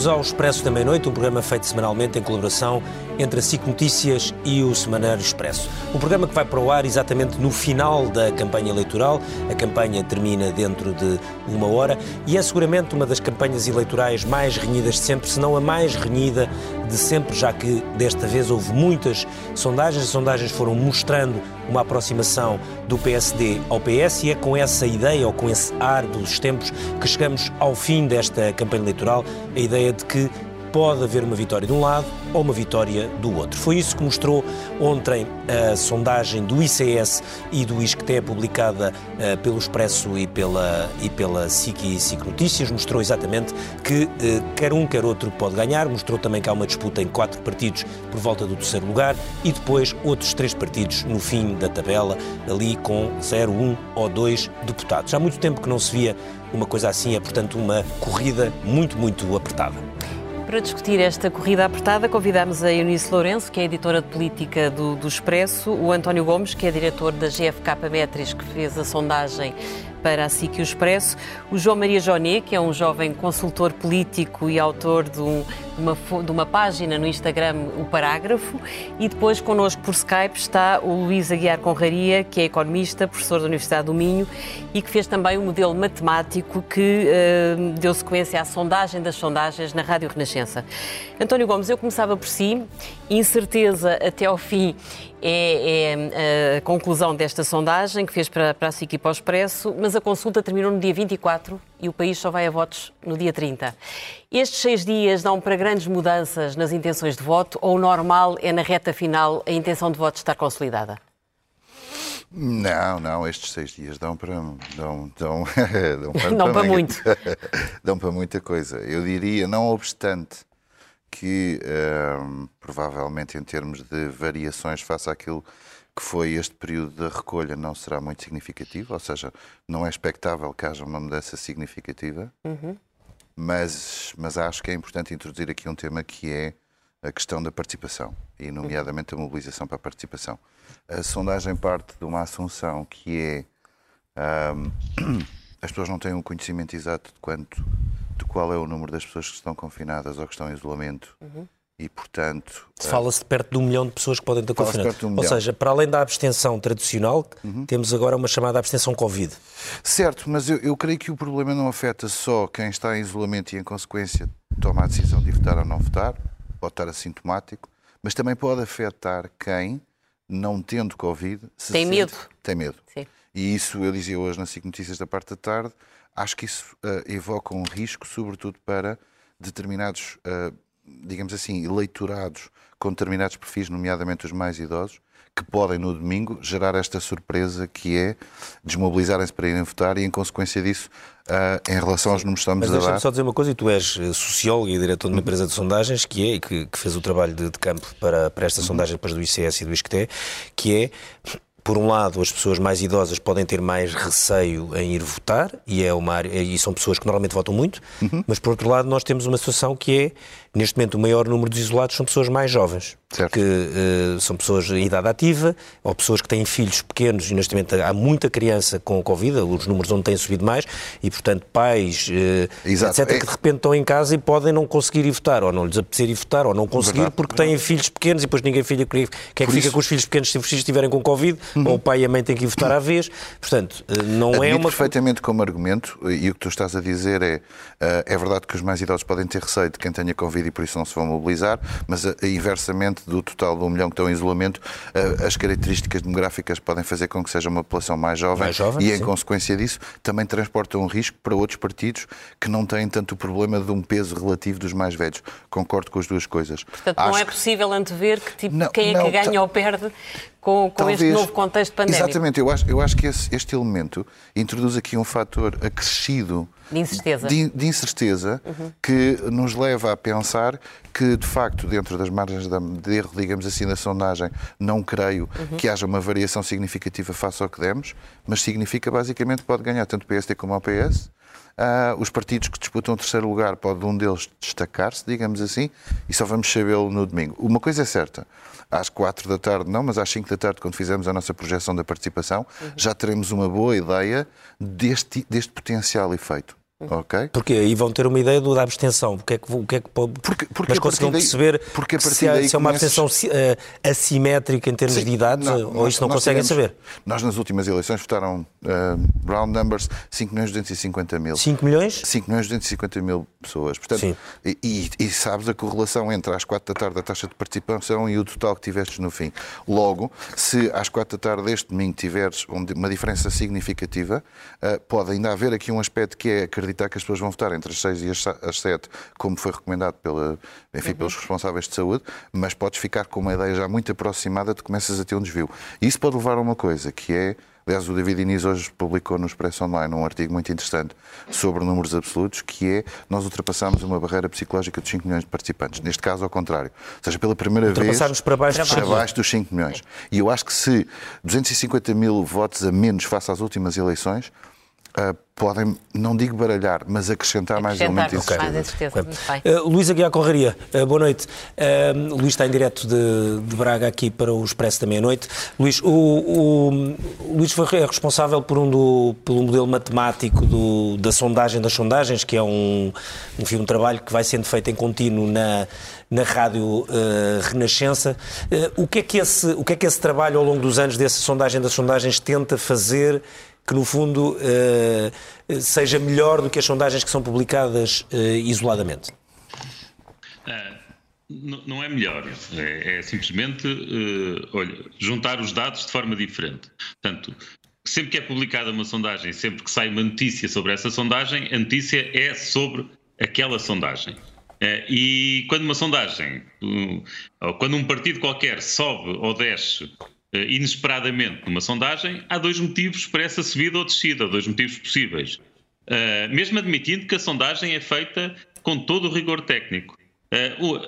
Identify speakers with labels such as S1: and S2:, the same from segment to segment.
S1: Bem-vindos ao Expresso da Meia-Noite, um programa feito semanalmente em colaboração entre a SIC Notícias e o Semanário Expresso. Um programa que vai para o ar exatamente no final da campanha eleitoral. A campanha termina dentro de uma hora e é seguramente uma das campanhas eleitorais mais renhidas de sempre, se não a mais renhida de sempre, já que desta vez houve muitas sondagens. As sondagens foram mostrando uma aproximação do PSD ao PS e é com essa ideia ou com esse ar dos tempos que chegamos ao fim desta campanha eleitoral, a ideia de que pode haver uma vitória de um lado ou uma vitória do outro. Foi isso que mostrou ontem a sondagem do ICS e do ISCTE publicada uh, pelo Expresso e pela, e pela SIC e SIC Notícias. Mostrou exatamente que uh, quer um, quer outro pode ganhar. Mostrou também que há uma disputa em quatro partidos por volta do terceiro lugar e depois outros três partidos no fim da tabela, ali com 0, 1 ou 2 deputados. Há muito tempo que não se via uma coisa assim, é portanto uma corrida muito, muito apertada.
S2: Para discutir esta corrida apertada, convidamos a Eunice Lourenço, que é editora de política do, do Expresso, o António Gomes, que é diretor da GFK Metris, que fez a sondagem para a SIC e o Expresso, o João Maria Jonet, que é um jovem consultor político e autor de, um, uma, de, uma, página no Instagram, o Parágrafo, e depois connosco por Skype está o Luís Aguiar Conraria, que é economista, professor da Universidade do Minho e que fez também um modelo matemático que uh, deu sequência à sondagem das sondagens na Rádio Renascença. António Gomes, eu começava por si, incerteza até ao fim é, é, a conclusão desta sondagem que fez para, para a SIC e para o Expresso, mas a consulta terminou no dia 24 e o país só vai a votos no dia 30. Estes seis dias dão para grandes mudanças nas intenções de voto ou o normal é na reta final a intenção de voto estar consolidada?
S3: Não, não, estes seis dias dão para. dão, dão,
S2: dão para, dão para muito.
S3: dão para muita coisa. Eu diria, não obstante que ehm, provavelmente em termos de variações face àquilo que foi este período da recolha não será muito significativo, ou seja, não é expectável que haja uma mudança significativa, uhum. mas, mas acho que é importante introduzir aqui um tema que é a questão da participação, e nomeadamente a mobilização para a participação. A sondagem parte de uma assunção que é um, as pessoas não têm um conhecimento exato de quanto de qual é o número das pessoas que estão confinadas ou que estão em isolamento. Uhum. E, portanto.
S1: Fala-se de perto de um milhão de pessoas que podem estar confinadas. Um ou seja, para além da abstenção tradicional, uhum. temos agora uma chamada abstenção Covid.
S3: Certo, mas eu, eu, creio que o problema não afeta só quem está em isolamento e, em consequência, toma a decisão de votar ou não votar, pode estar assintomático, mas também pode afetar quem, não tendo Covid,
S2: se tem sente, medo.
S3: Tem medo. Sim. E isso eu dizia hoje nas 5 Notícias da parte da tarde acho que isso uh, evoca um risco, sobretudo para determinados, uh, digamos assim, eleitorados com determinados perfis, nomeadamente os mais idosos, que podem no domingo gerar esta surpresa que é desmobilizarem-se para irem votar e, em consequência disso, uh, em relação aos números que estamos
S1: Mas
S3: a dar...
S1: deixa-me só dizer uma coisa, e tu és sociólogo e diretor de uma empresa de sondagens, que é, que, que fez o trabalho de, de campo para, para esta sondagem depois do ICS e do ISCTE, que é por um lado, as pessoas mais idosas podem ter mais receio em ir votar, e, é uma área, e são pessoas que normalmente votam muito, uhum. mas por outro lado, nós temos uma situação que é, neste momento, o maior número de isolados são pessoas mais jovens, Certo. que uh, são pessoas em idade ativa ou pessoas que têm filhos pequenos e neste momento há muita criança com Covid, os números não têm subido mais e, portanto, pais, uh, etc., é... que de repente estão em casa e podem não conseguir ir votar ou não lhes apetecer ir votar ou não conseguir Verdade. porque têm filhos pequenos e depois ninguém fica, quer é que Por fica com os filhos pequenos se os filhos estiverem com Covid uhum. ou o pai e a mãe têm que ir votar à vez. Portanto, uh, não é
S3: Admito
S1: é uma...
S3: perfeitamente como argumento e o que tu estás a dizer é eh, é verdade que os mais idosos podem ter receio de quem tenha Covid e por isso não se vão mobilizar, mas inversamente do total de um milhão que estão em isolamento, eh, as características demográficas podem fazer com que seja uma população mais jovem, mais jovem e, em sim. consequência disso, também transporta um risco para outros partidos que não têm tanto o problema de um peso relativo dos mais velhos. Concordo com as duas coisas.
S2: Portanto, Acho não é possível antever que tipo, não, quem é não, que ganha ou perde com, com talvez, este novo contexto pandémico.
S3: Exatamente, eu acho, eu acho que esse, este elemento introduz aqui um fator acrescido
S2: de incerteza,
S3: de, de incerteza uhum. que nos leva a pensar que, de facto, dentro das margens de erro, digamos assim, da sondagem, não creio uhum. que haja uma variação significativa face ao que demos, mas significa basicamente que pode ganhar tanto o PSD como o PS. Uh, os partidos que disputam o terceiro lugar, pode um deles destacar-se, digamos assim, e só vamos sabê-lo no domingo. Uma coisa é certa, às quatro da tarde não, mas às cinco da tarde, quando fizermos a nossa projeção da participação, uhum. já teremos uma boa ideia deste, deste potencial efeito. Ok?
S1: Porque aí vão ter uma ideia do, da abstenção. O que é que, o que, é que pode...
S3: Porque, porque
S1: Mas conseguiram
S3: daí,
S1: perceber
S3: porque a
S1: se, há, se é uma abstenção uh, assimétrica em termos Sim, de idades não, ou isto não conseguem
S3: tivemos,
S1: saber?
S3: Nós nas últimas eleições votaram uh, round numbers 5 milhões 250 mil.
S1: 5 milhões?
S3: 5 milhões 250 mil pessoas. Portanto, Sim. E, e, sabes a correlação entre às 4 da tarde a taxa de participação e o total que tivestes no fim. Logo, se às 4 da tarde deste domingo tiveres uma diferença significativa, uh, pode ainda haver aqui um aspecto que é acreditar que as pessoas vão votar entre as 6 e as 7, como foi recomendado pela, enfim, uhum. pelos responsáveis de saúde, mas podes ficar com uma ideia já muito aproximada de começas a ter um desvio. E isso pode levar a uma coisa, que é Aliás, o David Inês hoje publicou no Expresso Online um artigo muito interessante sobre números absolutos, que é nós ultrapassamos uma barreira psicológica dos 5 milhões de participantes. Neste caso, ao contrário. Ou seja, pela primeira vez.
S1: para baixo,
S3: para baixo dos 5 milhões. E eu acho que se 250 mil votos a menos face às últimas eleições, Uh, podem, não digo baralhar, mas acrescentar, acrescentar mais elementos
S2: okay. mais.
S1: Okay. Uh, Luís Aguiar Correria, uh, boa noite. Uh, Luís está em direto de, de, Braga aqui para o Expresso da Meia-Noite. Luís, o, o, o, Luís foi responsável por um do, pelo modelo matemático do, da sondagem das sondagens, que é um, enfim, um trabalho que vai sendo feito em contínuo na, na Rádio Renascença. o, que é que esse, o que é que esse trabalho ao longo dos anos dessa sondagem das sondagens tenta fazer que no fundo uh, seja melhor do que as sondagens que são publicadas uh, isoladamente?
S4: Uh, não é melhor, é, é simplesmente olha, juntar os dados de forma diferente. Portanto, sempre que é publicada uma sondagem, sempre que sai uma notícia sobre essa sondagem, a notícia é sobre aquela sondagem. E quando uma sondagem, ou quando um partido qualquer sobe ou desce inesperadamente numa sondagem, há dois motivos para essa subida ou descida, dois motivos possíveis. Uh, mesmo admitindo que a sondagem é feita com todo o rigor técnico. Uh, o,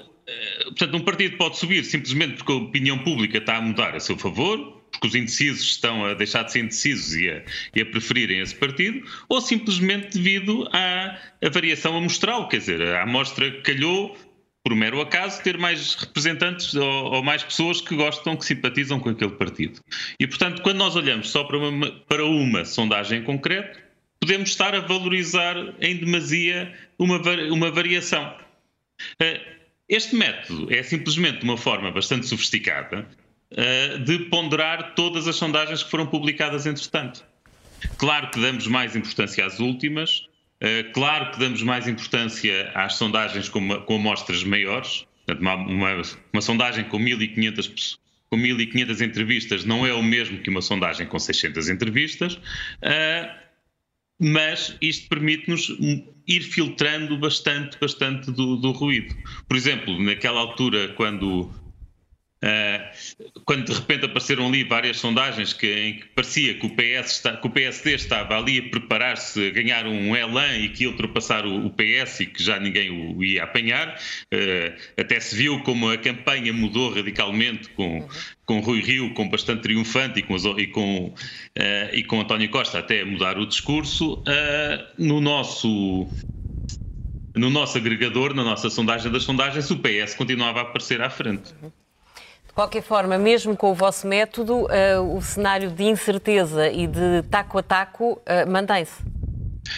S4: portanto, um partido pode subir simplesmente porque a opinião pública está a mudar a seu favor, porque os indecisos estão a deixar de ser indecisos e a, e a preferirem esse partido, ou simplesmente devido à, à variação amostral, quer dizer, a amostra calhou por mero acaso, ter mais representantes ou, ou, mais pessoas que gostam, que simpatizam com aquele partido. E, portanto, quando nós olhamos só para uma, para uma sondagem em concreto, podemos estar a valorizar em demasia uma, uma variação. Eh, este método é simplesmente uma forma bastante sofisticada eh, de ponderar todas as sondagens que foram publicadas entretanto. Claro que damos mais importância às últimas, claro que damos mais importância às sondagens com, com amostras maiores. Uma, uma, uma sondagem com 1.500 com 1.500 entrevistas não é o mesmo que uma sondagem com 600 entrevistas, uh, mas isto permite-nos ir filtrando bastante, bastante do, do, ruído. Por exemplo, naquela altura, quando quando de repente apareceram ali várias sondagens que, em que parecia que o, PS está, que o PSD estava ali a preparar-se a ganhar um elan e que ia ultrapassar o, o PS e que já ninguém o ia apanhar, uh, até se viu como a campanha mudou radicalmente com, com Rui Rio, com bastante triunfante e com, e com, uh, e com António Costa até mudar o discurso. no nosso no nosso agregador, na nossa sondagem das sondagens, o PS continuava a aparecer à frente.
S2: De qualquer forma, mesmo com o vosso método, uh, o cenário de incerteza e de taco a taco uh, mantém-se.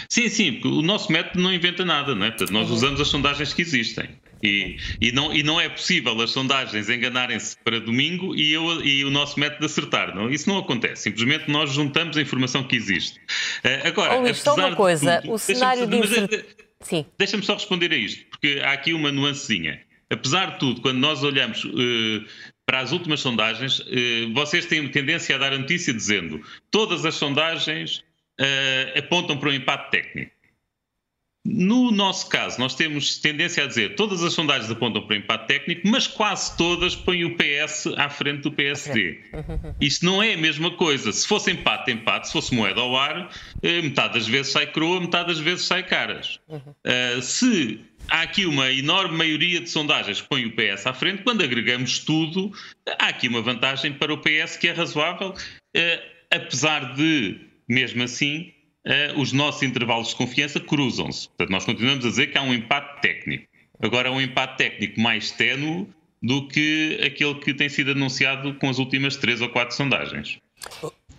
S4: Sim, sim, porque o nosso método não inventa nada, não é? Portanto, nós uhum. usamos as sondagens que existem. E, e, não, e não é possível as sondagens enganarem-se para domingo e, eu, e o nosso método acertar. Não? Isso não acontece. Simplesmente nós juntamos a informação que existe. Uh, agora,
S2: só uma coisa. Tudo, o cenário de incerteza...
S4: Sim. Deixa-me só responder a isto, porque há aqui uma nuancezinha. Apesar de tudo, quando nós olhamos uh, para as últimas sondagens, eh, vocês têm tendência a dar a notícia dizendo todas as sondagens uh, apontam para um empate técnico. No nosso caso, nós temos tendência a dizer todas as sondagens apontam para um empate técnico, mas quase todas põem o PS à frente do PSD. Isso não é a mesma coisa. Se fosse empate, empate, se fosse moeda ao ar, eh, metade das vezes sai croa, metade das vezes sai caras. Uh, se há aqui uma enorme maioria de sondagens que põem o PS à frente. Quando agregamos tudo, há aqui uma vantagem para o PS que é razoável, eh, apesar de, mesmo assim, eh, os nossos intervalos de confiança cruzam-se. Portanto, nós continuamos a dizer que há um empate técnico. Agora, um empate técnico mais ténue do que aquele que tem sido anunciado com as últimas três ou quatro sondagens.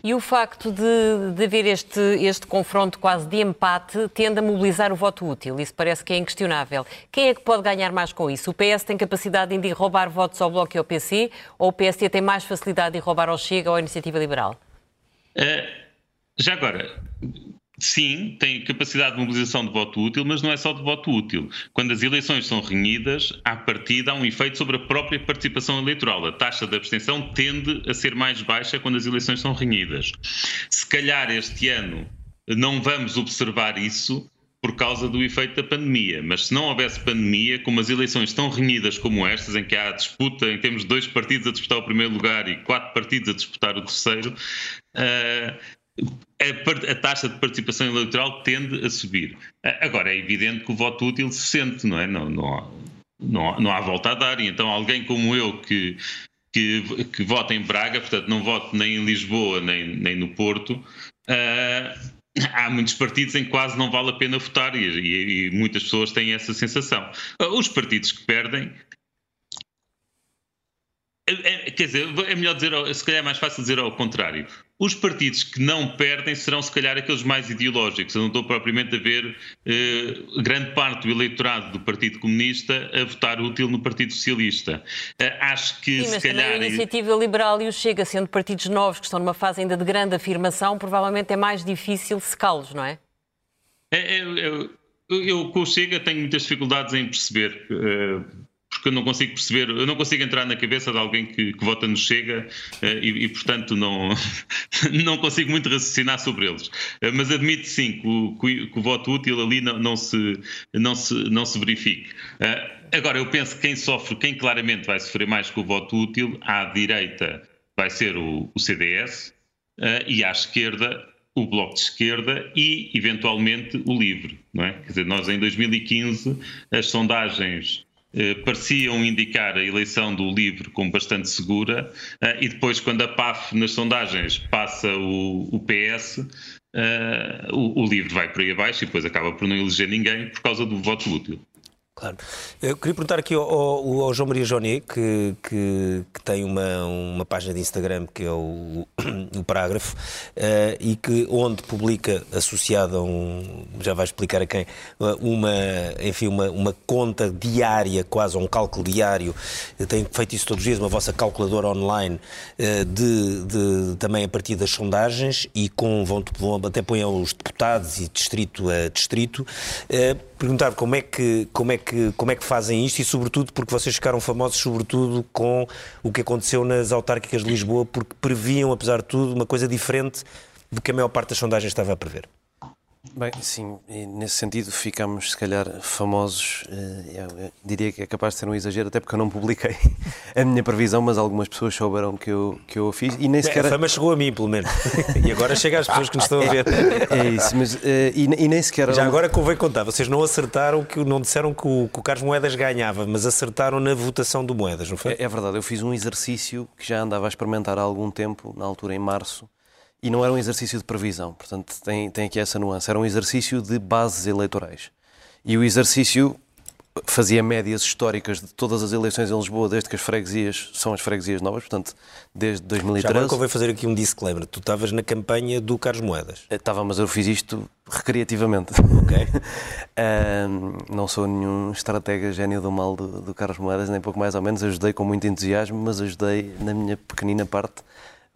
S2: E o facto de, de haver este, este confronto quase de empate tende a mobilizar o voto útil. Isso parece que é inquestionável. Quem é que pode ganhar mais com isso? O PS tem capacidade de roubar votos ao Bloco e ao PC ou o PSD tem mais facilidade de roubar ao Chega ou à Iniciativa Liberal?
S4: Uh, já agora, Sim, tem capacidade de mobilização de voto útil, mas não é só de voto útil. Quando as eleições são renhidas, à partida há um efeito sobre a própria participação eleitoral. A taxa de abstenção tende a ser mais baixa quando as eleições são renhidas. Se calhar este ano não vamos observar isso por causa do efeito da pandemia, mas se não houvesse pandemia, como as eleições estão renhidas como estas, em que há disputa, em temos dois partidos a disputar o primeiro lugar e quatro partidos a disputar o terceiro, uh, a, taxa de participação eleitoral tende a subir. Agora, é evidente que o voto útil se sente, não é? Não, não, não, não há volta a dar. E então, alguém como eu que, que, que vota em Braga, portanto, não voto nem em Lisboa nem, nem no Porto, uh, há muitos partidos em que quase não vale a pena votar e, e, e muitas pessoas têm essa sensação. Os partidos que perdem é, é, quer dizer, é melhor dizer, se calhar é mais fácil dizer ao contrário. Os partidos que não perdem serão, se calhar, aqueles mais ideológicos. Eu não estou propriamente a ver eh, grande parte do eleitorado do Partido Comunista a votar útil no Partido Socialista. Eh, acho que,
S2: Sim,
S4: se calhar.
S2: a Iniciativa Liberal e o Chega, sendo partidos novos que estão numa fase ainda de grande afirmação, provavelmente é mais difícil secá-los, não é?
S4: é, é eu, eu, com o Chega, tenho muitas dificuldades em perceber. Eh, porque eu não consigo perceber, eu não consigo entrar na cabeça de alguém que, que vota no Chega uh, e, e, portanto, não, não consigo muito raciocinar sobre eles. Uh, mas admito sim que o, que o, voto útil ali não, não, se, não, se, não se verifique. Uh, agora, eu penso que quem sofre, quem claramente vai sofrer mais com o voto útil, à direita vai ser o, o CDS e à esquerda o Bloco de Esquerda e, eventualmente, o LIVRE. Não é? Quer dizer, nós em 2015, as sondagens eh, pareciam indicar a eleição do LIVRE como bastante segura, eh, e depois, quando a PAF nas sondagens passa o, o PS, eh, o, o LIVRE vai por aí abaixo e depois acaba por não eleger ninguém por causa do voto útil.
S1: Claro. Eu queria perguntar aqui ao, ao, ao João Maria Jonier, que, que, que, tem uma, uma página de Instagram que é o, o Parágrafo, uh, e que onde publica, associado a um, já vai explicar a quem, uma, enfim, uma, uma conta diária, quase um cálculo diário, tem feito isso todos os dias, uma vossa calculadora online, uh, de, de, também a partir das sondagens, e com, vão, até põem os deputados e distrito a distrito. Uh, perguntar como é que como é que como é que fazem isto e sobretudo porque vocês ficaram famosos sobretudo com o que aconteceu nas autárquicas de Lisboa porque previam apesar de tudo uma coisa diferente do que a maior parte das sondagens estava a prever.
S5: Bem, sim, nesse sentido ficamos, se calhar, famosos. Eh, eu diria que é capaz de ser um exagero, até porque eu não publiquei a minha previsão, mas algumas pessoas souberam que eu, que eu a fiz e nem sequer.
S1: A fama chegou a mim, pelo menos. E agora chega às pessoas que nos estão a ver.
S5: É isso, mas eh, e, e nem sequer.
S1: Já agora convém contar, vocês não acertaram, que não disseram que o, que o Carlos Moedas ganhava, mas acertaram na votação do Moedas, não foi?
S5: É, é verdade, eu fiz um exercício que já andava a experimentar há algum tempo, na altura em março e não era um exercício de previsão, portanto tem, tem aqui essa nuance, era um exercício de bases eleitorais. E o exercício fazia médias históricas de todas as eleições em Lisboa, desde que as freguesias são as freguesias novas, portanto, desde 2013. Já agora
S1: convém fazer aqui um disclaimer. Tu estavas na campanha do Carlos Moedas.
S5: Estava, mas eu fiz isto recreativamente.
S1: Ok.
S5: um, não sou nenhum estratega gênio do mal do, do Carlos Moedas, nem pouco mais ou menos. Ajudei com muito entusiasmo, mas ajudei na minha pequenina parte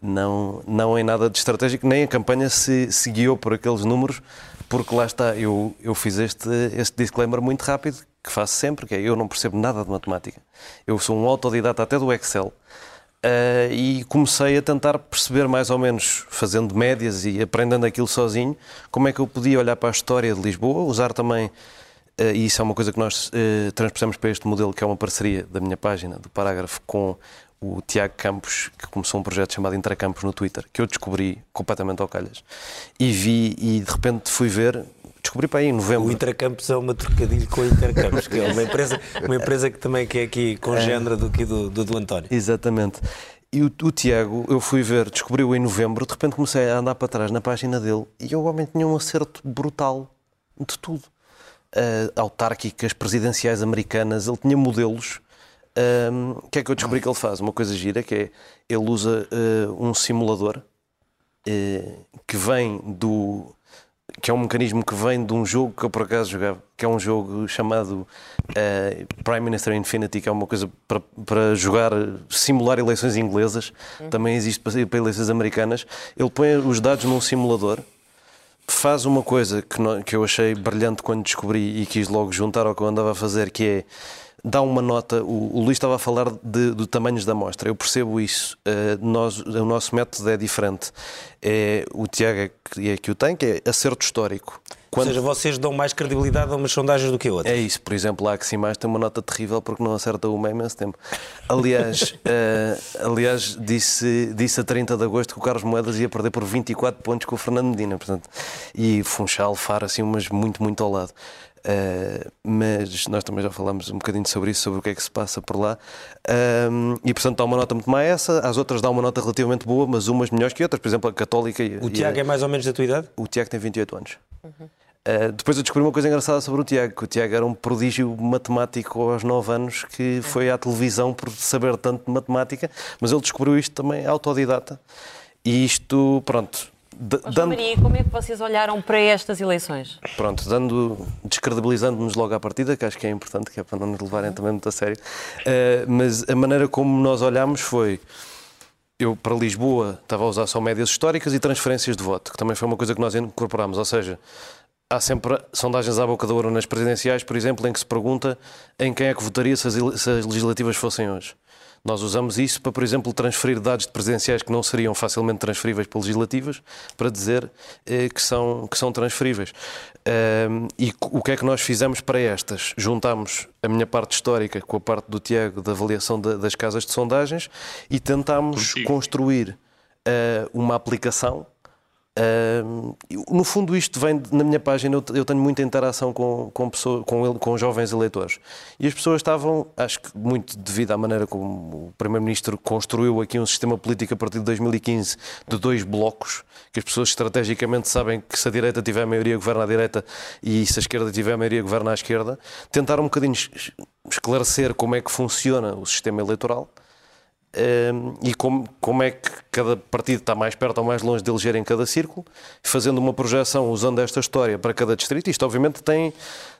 S5: não, não em nada de estratégico, nem a campanha se, se guiou por aqueles números, porque lá está, eu, eu fiz este, este disclaimer muito rápido, que faço sempre, que é eu não percebo nada de matemática. Eu sou um autodidata até do Excel. Uh, e comecei a tentar perceber mais ou menos, fazendo médias e aprendendo aquilo sozinho, como é que eu podia olhar para a história de Lisboa, usar também, uh, e isso é uma coisa que nós uh, para este modelo, que é uma parceria da minha página, do parágrafo, com o Tiago Campos, que começou um projeto chamado Intracampos no Twitter, que eu descobri completamente ao calhas. E vi, e de repente fui ver, descobri para aí em novembro.
S1: O Intracampos é uma trocadilho com o Intercampos, que é uma empresa, uma empresa que também que é aqui congênera do que do, do, do António.
S5: Exatamente. E o, o, Tiago, eu fui ver, descobriu em novembro, de repente comecei a andar para trás na página dele e eu realmente tinha um acerto brutal de tudo. Uh, autárquicas, presidenciais americanas, ele tinha modelos o que é que eu descobri que ele faz? Uma coisa gira que é ele usa uh, um simulador eh, que vem do que é um mecanismo que vem de um jogo que eu por acaso jogava, que é um jogo chamado uh, Prime Minister Infinity, que é uma coisa para, para jogar, simular eleições inglesas, também existe para, para eleições americanas. Ele põe os dados num simulador, faz uma coisa que, não, que eu achei brilhante quando descobri e quis logo juntar ao que eu andava a fazer, que é dá uma nota. O, o Luís estava a falar de, de tamanhos da amostra. Eu percebo isso. Uh, nós, o nosso método é diferente. É, o Tiago é que, é que o tem, que é acerto histórico.
S1: Quando... Ou seja, vocês dão mais credibilidade a umas sondagens do que a outras.
S5: É isso. Por exemplo, a Aximais tem uma nota terrível porque não acerta uma há imenso tempo. Aliás, uh, aliás disse, disse a 30 de agosto que o Carlos Moedas ia perder por 24 pontos com o Fernando Medina. Portanto, e Funchal, Faro, assim, umas muito, muito ao lado. Uh, mas nós também já falámos um bocadinho sobre isso, sobre o que é que se passa por lá. Um, e portanto dá uma nota muito má essa, às outras dá uma nota relativamente boa, mas umas melhores que outras, por exemplo, a Católica. E,
S1: o Tiago
S5: a...
S1: é mais ou menos da tua idade?
S5: O Tiago tem 28 anos. Uhum. Uh, depois eu descobri uma coisa engraçada sobre o Tiago, que o Tiago era um prodígio matemático aos 9 anos que foi à televisão por saber tanto de matemática, mas ele descobriu isto também autodidata. E isto, pronto,
S2: Oh, dando... Maria, como é que vocês olharam para estas eleições?
S5: Pronto, dando, descredibilizando-nos logo à partida, que acho que é importante, que é para não nos levarem também muito a sério, uh, mas a maneira como nós olhámos foi. Eu, para Lisboa, estava a usar só médias históricas e transferências de voto, que também foi uma coisa que nós incorporámos. Ou seja, há sempre sondagens à boca da ouro nas presidenciais, por exemplo, em que se pergunta em quem é que votaria se as legislativas fossem hoje. Nós usamos isso para, por exemplo, transferir dados de presidenciais que não seriam facilmente transferíveis para legislativas, para dizer eh, que, são, que são transferíveis. Um, e o que é que nós fizemos para estas? Juntámos a minha parte histórica com a parte do Tiago da avaliação de, das casas de sondagens e tentámos construir uh, uma aplicação Uh, no fundo, isto vem na minha página. Eu, eu tenho muita interação com, com, pessoas, com, com jovens eleitores e as pessoas estavam, acho que muito devido à maneira como o Primeiro-Ministro construiu aqui um sistema político a partir de 2015 de dois blocos, que as pessoas estrategicamente sabem que se a direita tiver a maioria, governa a direita e se a esquerda tiver a maioria, governa a esquerda. Tentaram um bocadinho esclarecer como é que funciona o sistema eleitoral um, e como, como é que cada partido está mais perto ou mais longe de eleger em cada círculo, fazendo uma projeção usando esta história para cada distrito. Isto, obviamente, tem,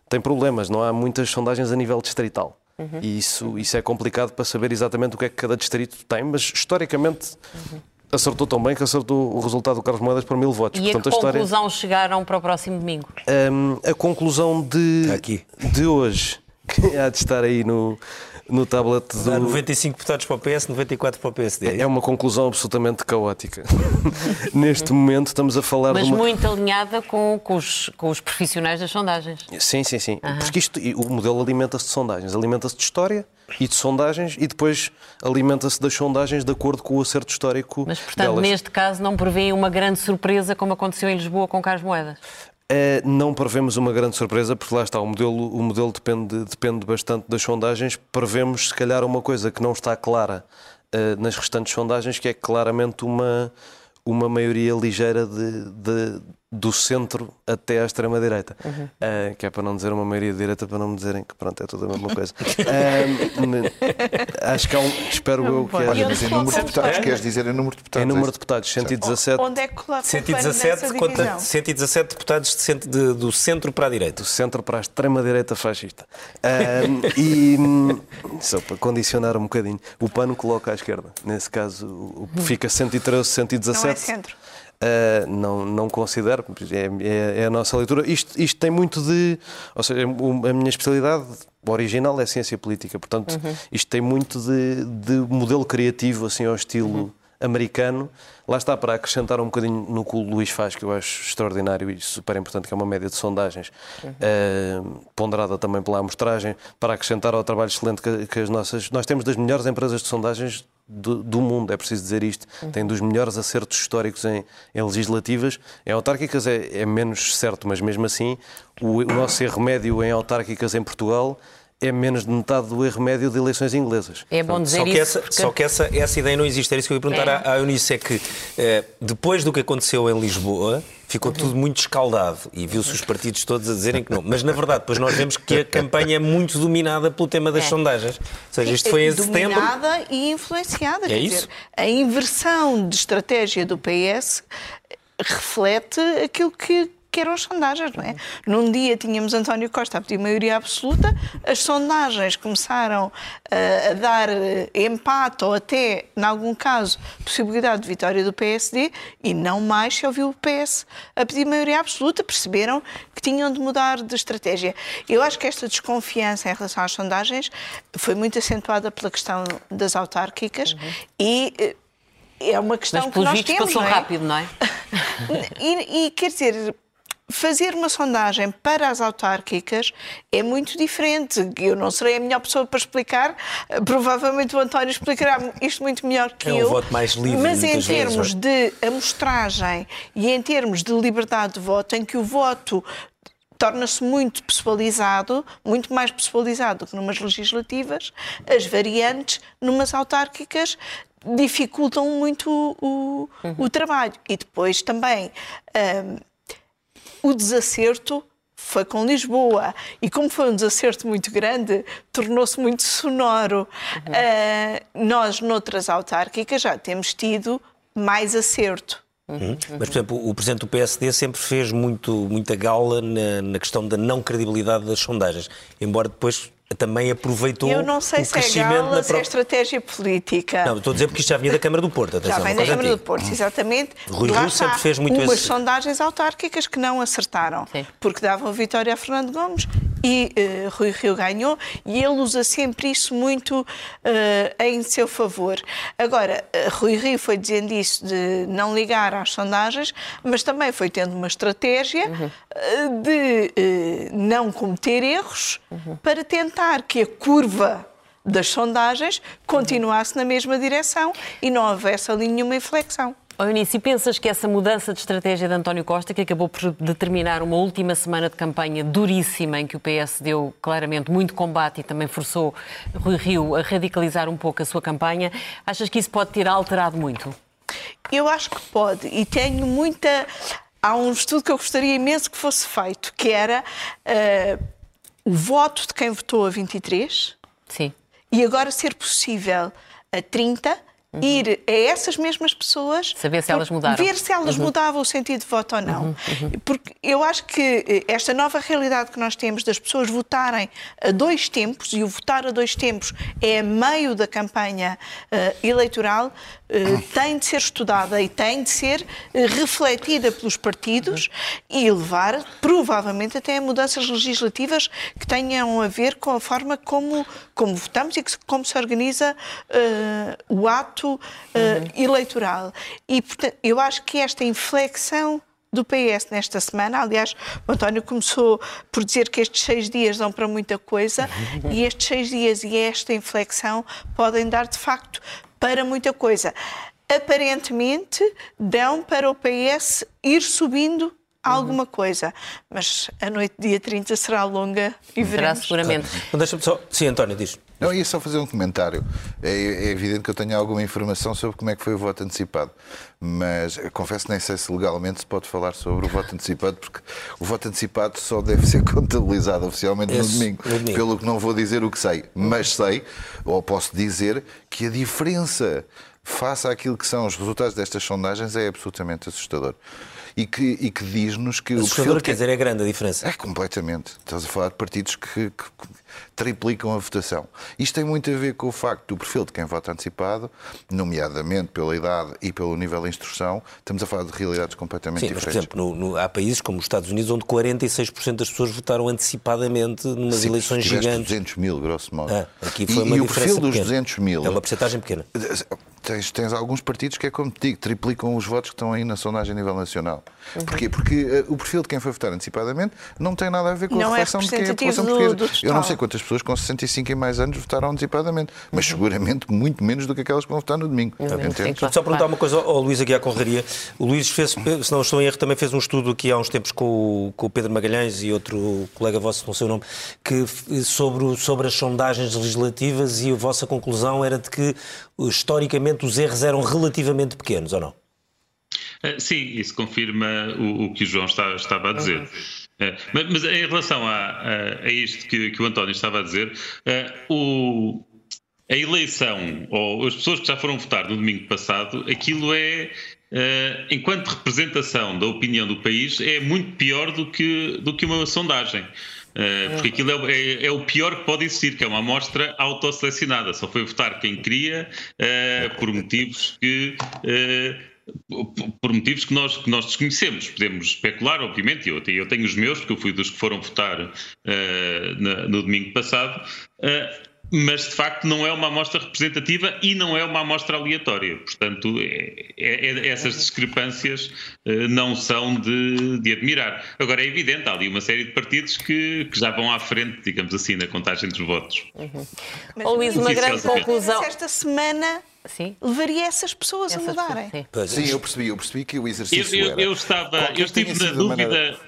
S5: tem problemas, não há muitas sondagens a nível distrital. Uhum. E isso, isso é complicado para saber exatamente o que é que cada distrito tem, mas historicamente. Uhum acertou tão bem que acertou o resultado do Carlos Moedas por mil votos.
S2: E Portanto, a que a conclusão história... chegaram para o próximo domingo?
S5: Um, a conclusão de,
S1: Aqui.
S5: de hoje, que há de estar aí no, no tablet do.
S1: Há 95 deputados para o PS, 94 para o PSD.
S5: É, é uma conclusão absolutamente caótica. Neste momento estamos a falar
S2: Mas
S5: de uma...
S2: muito alinhada com, com, os, com os profissionais das sondagens.
S5: Sim, sim, sim. Uhum. Porque isto, o modelo alimenta-se de sondagens, alimenta-se de história e de sondagens e depois alimenta-se das sondagens de acordo com o acerto histórico.
S2: Mas, portanto,
S5: delas.
S2: neste caso não prevê uma grande surpresa como aconteceu em Lisboa com Carlos Moedas?
S5: É, não prevemos uma grande surpresa, porque lá está, o modelo, o modelo depende, depende bastante das sondagens. Prevemos, se calhar, uma coisa que não está clara uh, nas restantes sondagens, que é claramente uma, uma maioria ligeira de, de do centro até à extrema-direita. Uhum. Uh, que é para não dizer uma maioria de direita, para não me dizerem que pronto, é tudo a mesma coisa. Acho que há um, espero eu que
S3: haja. Mas em número de deputados, queres dizer em número de deputados?
S5: Em número de deputados, 117.
S6: Onde é que coloca
S1: 117, conta, 117 deputados de centro, de, do centro para a direita.
S5: Do centro para a extrema-direita fascista. Uh, e só para condicionar um bocadinho, o pano coloca à esquerda. Nesse caso, fica 113, 117. Não é
S6: centro.
S5: Uh, não, não considero, é, é, é, a nossa leitura. Isto, isto tem muito de. Ou seja, a minha especialidade original é ciência política, portanto, uhum. isto tem muito de, de modelo criativo, assim, ao estilo. Uhum americano. Lá está, para acrescentar um bocadinho no que o Luís faz, que eu acho extraordinário e super importante, que é uma média de sondagens, uhum. uh, ponderada também pela amostragem, para acrescentar ao trabalho excelente que, que, as nossas. Nós temos das melhores empresas de sondagens do, do mundo, é preciso dizer isto. Tem dos melhores acertos históricos em, em legislativas. Em autárquicas é, é, menos certo, mas mesmo assim, o, o nosso erro médio em autárquicas em Portugal é menos de metade do erro médio de eleições inglesas.
S2: É bom dizer
S1: só que
S2: isso.
S1: essa,
S2: porque-
S1: só que essa, essa ideia não existe. Era isso que eu ia perguntar
S2: É.
S1: à, à Eunice. É que eh, depois do que aconteceu em Lisboa, ficou tudo muito escaldado e viu-se os partidos todos a dizerem que não. Mas na verdade, depois nós vemos que a campanha é muito dominada pelo tema das
S2: É.
S1: sondagens. Ou seja, isto foi em setembro.
S6: Dominada e influenciada.
S1: É
S6: quer
S1: isso?
S6: dizer, a inversão de estratégia do PS reflete aquilo que, que eram as sondagens, não é? Num dia tínhamos António Costa a pedir maioria absoluta, as sondagens começaram ah, a dar eh, empate ou até, em algum caso, possibilidade de vitória do PSD e não mais se ouviu o PS a pedir maioria absoluta, perceberam que tinham de mudar de estratégia. Eu acho que esta desconfiança em relação às sondagens foi muito acentuada pela questão das autárquicas e eh, é uma questão
S2: Mas
S6: que nós
S2: vistos
S6: temos,
S2: passou
S6: não é?
S2: rápido, não é?
S6: E, e, quer dizer, fazer uma sondagem para as autárquicas é muito diferente. Eu não serei a melhor pessoa para explicar, provavelmente o António explicará isto muito melhor que
S1: É um
S6: eu.
S1: voto mais livre,
S6: Mas em
S1: vezes,
S6: termos
S1: não é?
S6: de amostragem e em termos de liberdade de voto, em que o voto torna-se muito pessoalizado, muito mais pessoalizado do que numas legislativas, as variantes numas autárquicas dificultam muito o, o- o trabalho. E depois também hum, o desacerto foi com Lisboa e como foi um desacerto muito grande, tornou-se muito sonoro. Ah, nós, noutras autárquicas, já temos tido mais acerto.
S1: Mas, por exemplo, o Presidente do PSD sempre fez muito, muita gala na, na questão da não credibilidade das sondagens, embora depois também aproveitou
S6: Eu não sei
S1: o
S6: se é
S1: crescimento
S6: gala, se é estratégia política.
S1: Não, estou a dizer porque isto já vinha da Câmara do Porto.
S6: Já
S1: Atenção,
S6: vem
S1: uma
S6: da Câmara do. Porto, exatamente.
S1: Rui
S6: Lá
S1: Rio sempre fez muito
S6: umas
S1: esse-
S6: sondagens autárquicas que não acertaram,
S2: Sim.
S6: porque davam vitória a Fernando Gomes e eh, Rui Rio ganhou e ele usa sempre isso muito eh, em seu favor. Agora, eh, Rui Rio foi dizendo isso de não ligar às sondagens, mas também foi tendo uma estratégia eh, de não cometer erros para tentar que a curva das sondagens continuasse na mesma direção e não houvesse ali nenhuma inflexão.
S2: Oh, Eunice, e pensas que essa mudança de estratégia de António Costa, que acabou por determinar uma última semana de campanha duríssima, em que o PS deu claramente muito combate e também forçou Rui Rio a radicalizar um pouco a sua campanha, achas que isso pode ter alterado muito?
S6: Eu acho que pode e tenho muita. Há um estudo que eu gostaria imenso que fosse feito, que era eh, o voto de quem votou a 23
S2: Sim.
S6: e agora ser possível a 30 ir a essas mesmas pessoas
S2: Uhum. Saber se elas mudaram.
S6: ver se elas
S2: Uhum.
S6: mudavam o sentido de voto ou não porque eu acho que eh, esta nova realidade que nós temos das pessoas votarem a dois tempos e o votar a dois tempos é a meio da campanha eh, eleitoral tem de ser estudada e tem de ser eh, refletida pelos partidos e levar provavelmente até a mudanças legislativas que tenham a ver com a forma como, como votamos e como se organiza eh, o ato eh, eleitoral. E, portanto, eu acho que esta inflexão do PS nesta semana. Aliás, o António começou por dizer que estes seis dias dão para muita coisa e estes seis dias e esta inflexão podem dar, de facto, para muita coisa. Aparentemente, dão para o PS ir subindo alguma coisa, mas a noite dia 30 será longa e
S2: Será
S6: veremos.
S2: seguramente.
S1: Então, deixa-me só... Sim, António, diz.
S3: Não, ia só fazer um comentário. É, é evidente que eu tenho alguma informação sobre como é que foi o voto antecipado, mas confesso que nem sei se legalmente se pode falar sobre o voto antecipado, porque o voto antecipado só deve ser contabilizado oficialmente no
S1: Esse,
S3: domingo,
S1: no domingo.
S3: pelo que não vou dizer o que sei, mas sei, ou posso dizer, que a diferença face àquilo que são os resultados destas sondagens é absolutamente assustador. E que, e que diz-nos que o
S1: Assustador,
S3: perfil
S1: quer dizer, é grande a diferença.
S3: é completamente. Estás a falar de partidos que- que triplicam a votação. Isto tem muito a ver com o facto do perfil de quem vota antecipado, nomeadamente pela idade e pelo nível de instrução. Estamos a falar de realidades completamente
S1: Sim, mas, por
S3: diferentes.
S1: exemplo, no- no- há países como os Estados Unidos onde 46% das pessoas votaram antecipadamente numas
S3: Sim,
S1: eleições gigantes.
S3: 200 mil, grosso modo.
S1: Ah, aqui
S3: e,
S1: foi uma
S3: e o perfil dos
S1: pequena.
S3: 200 mil.
S1: É uma porcentagem pequena.
S3: tens, tens alguns partidos que é como te digo, triplicam os votos que estão aí na sondagem a nível nacional. Porquê? Porque uh, o perfil de quem foi votar antecipadamente não tem nada a ver com
S6: Não
S3: a
S6: é
S3: reflexão de quem é a população
S6: do-
S3: portuguesa.
S6: do
S3: Eu não sei quantas pessoas com 65 e mais anos votaram antecipadamente, mas seguramente muito menos do que aquelas que vão votar no domingo. Entendes?
S2: sim, claro.
S1: Só perguntar uma coisa ao Luís aqui à Conraria. O Luís fez, se não estou em erro, também fez um estudo aqui há uns tempos com o, com o Pedro Magalhães e outro colega vosso, não sei o nome, que, sobre, sobre as sondagens legislativas e a vossa conclusão era de que historicamente os erros eram relativamente pequenos, ou não?
S4: Eh, Sim, isso confirma o, o que o João está- estava a dizer. Eh, Mas, mas em relação a, a- a isto que, que o António estava a dizer, eh, o- a eleição, ou as pessoas que já foram votar no domingo passado, aquilo é, eh, enquanto representação da opinião do país, é muito pior do que, do que uma sondagem. Porque aquilo é, é- é o pior que pode existir, que é uma amostra autoselecionada. Só foi votar quem queria, por motivos que. Por- motivos que nós, que nós desconhecemos. Podemos especular, obviamente, eu, eu tenho os meus, porque eu fui dos que foram votar eh, na- no domingo passado, eh, mas de facto não é uma amostra representativa e não é uma amostra aleatória. Portanto, é- é- é- essas discrepâncias eh, não são de, de admirar. Agora, é evidente, há ali uma série de partidos que, que já vão à frente, digamos assim, na contagem dos votos.
S6: Mas,
S2: Ó, Luís, uma grande
S4: sim.
S2: conclusão.
S6: Esta semana
S2: Sim.
S6: levaria essas pessoas
S2: Essas
S6: a mudarem.
S2: pessoas, sim.
S3: Sim, eu percebi, eu percebi que o
S4: Eu,
S3: exercício
S4: eu-
S3: era.
S4: eu estava,
S3: Qualquer
S4: eu estive na dúvida,
S3: maneira-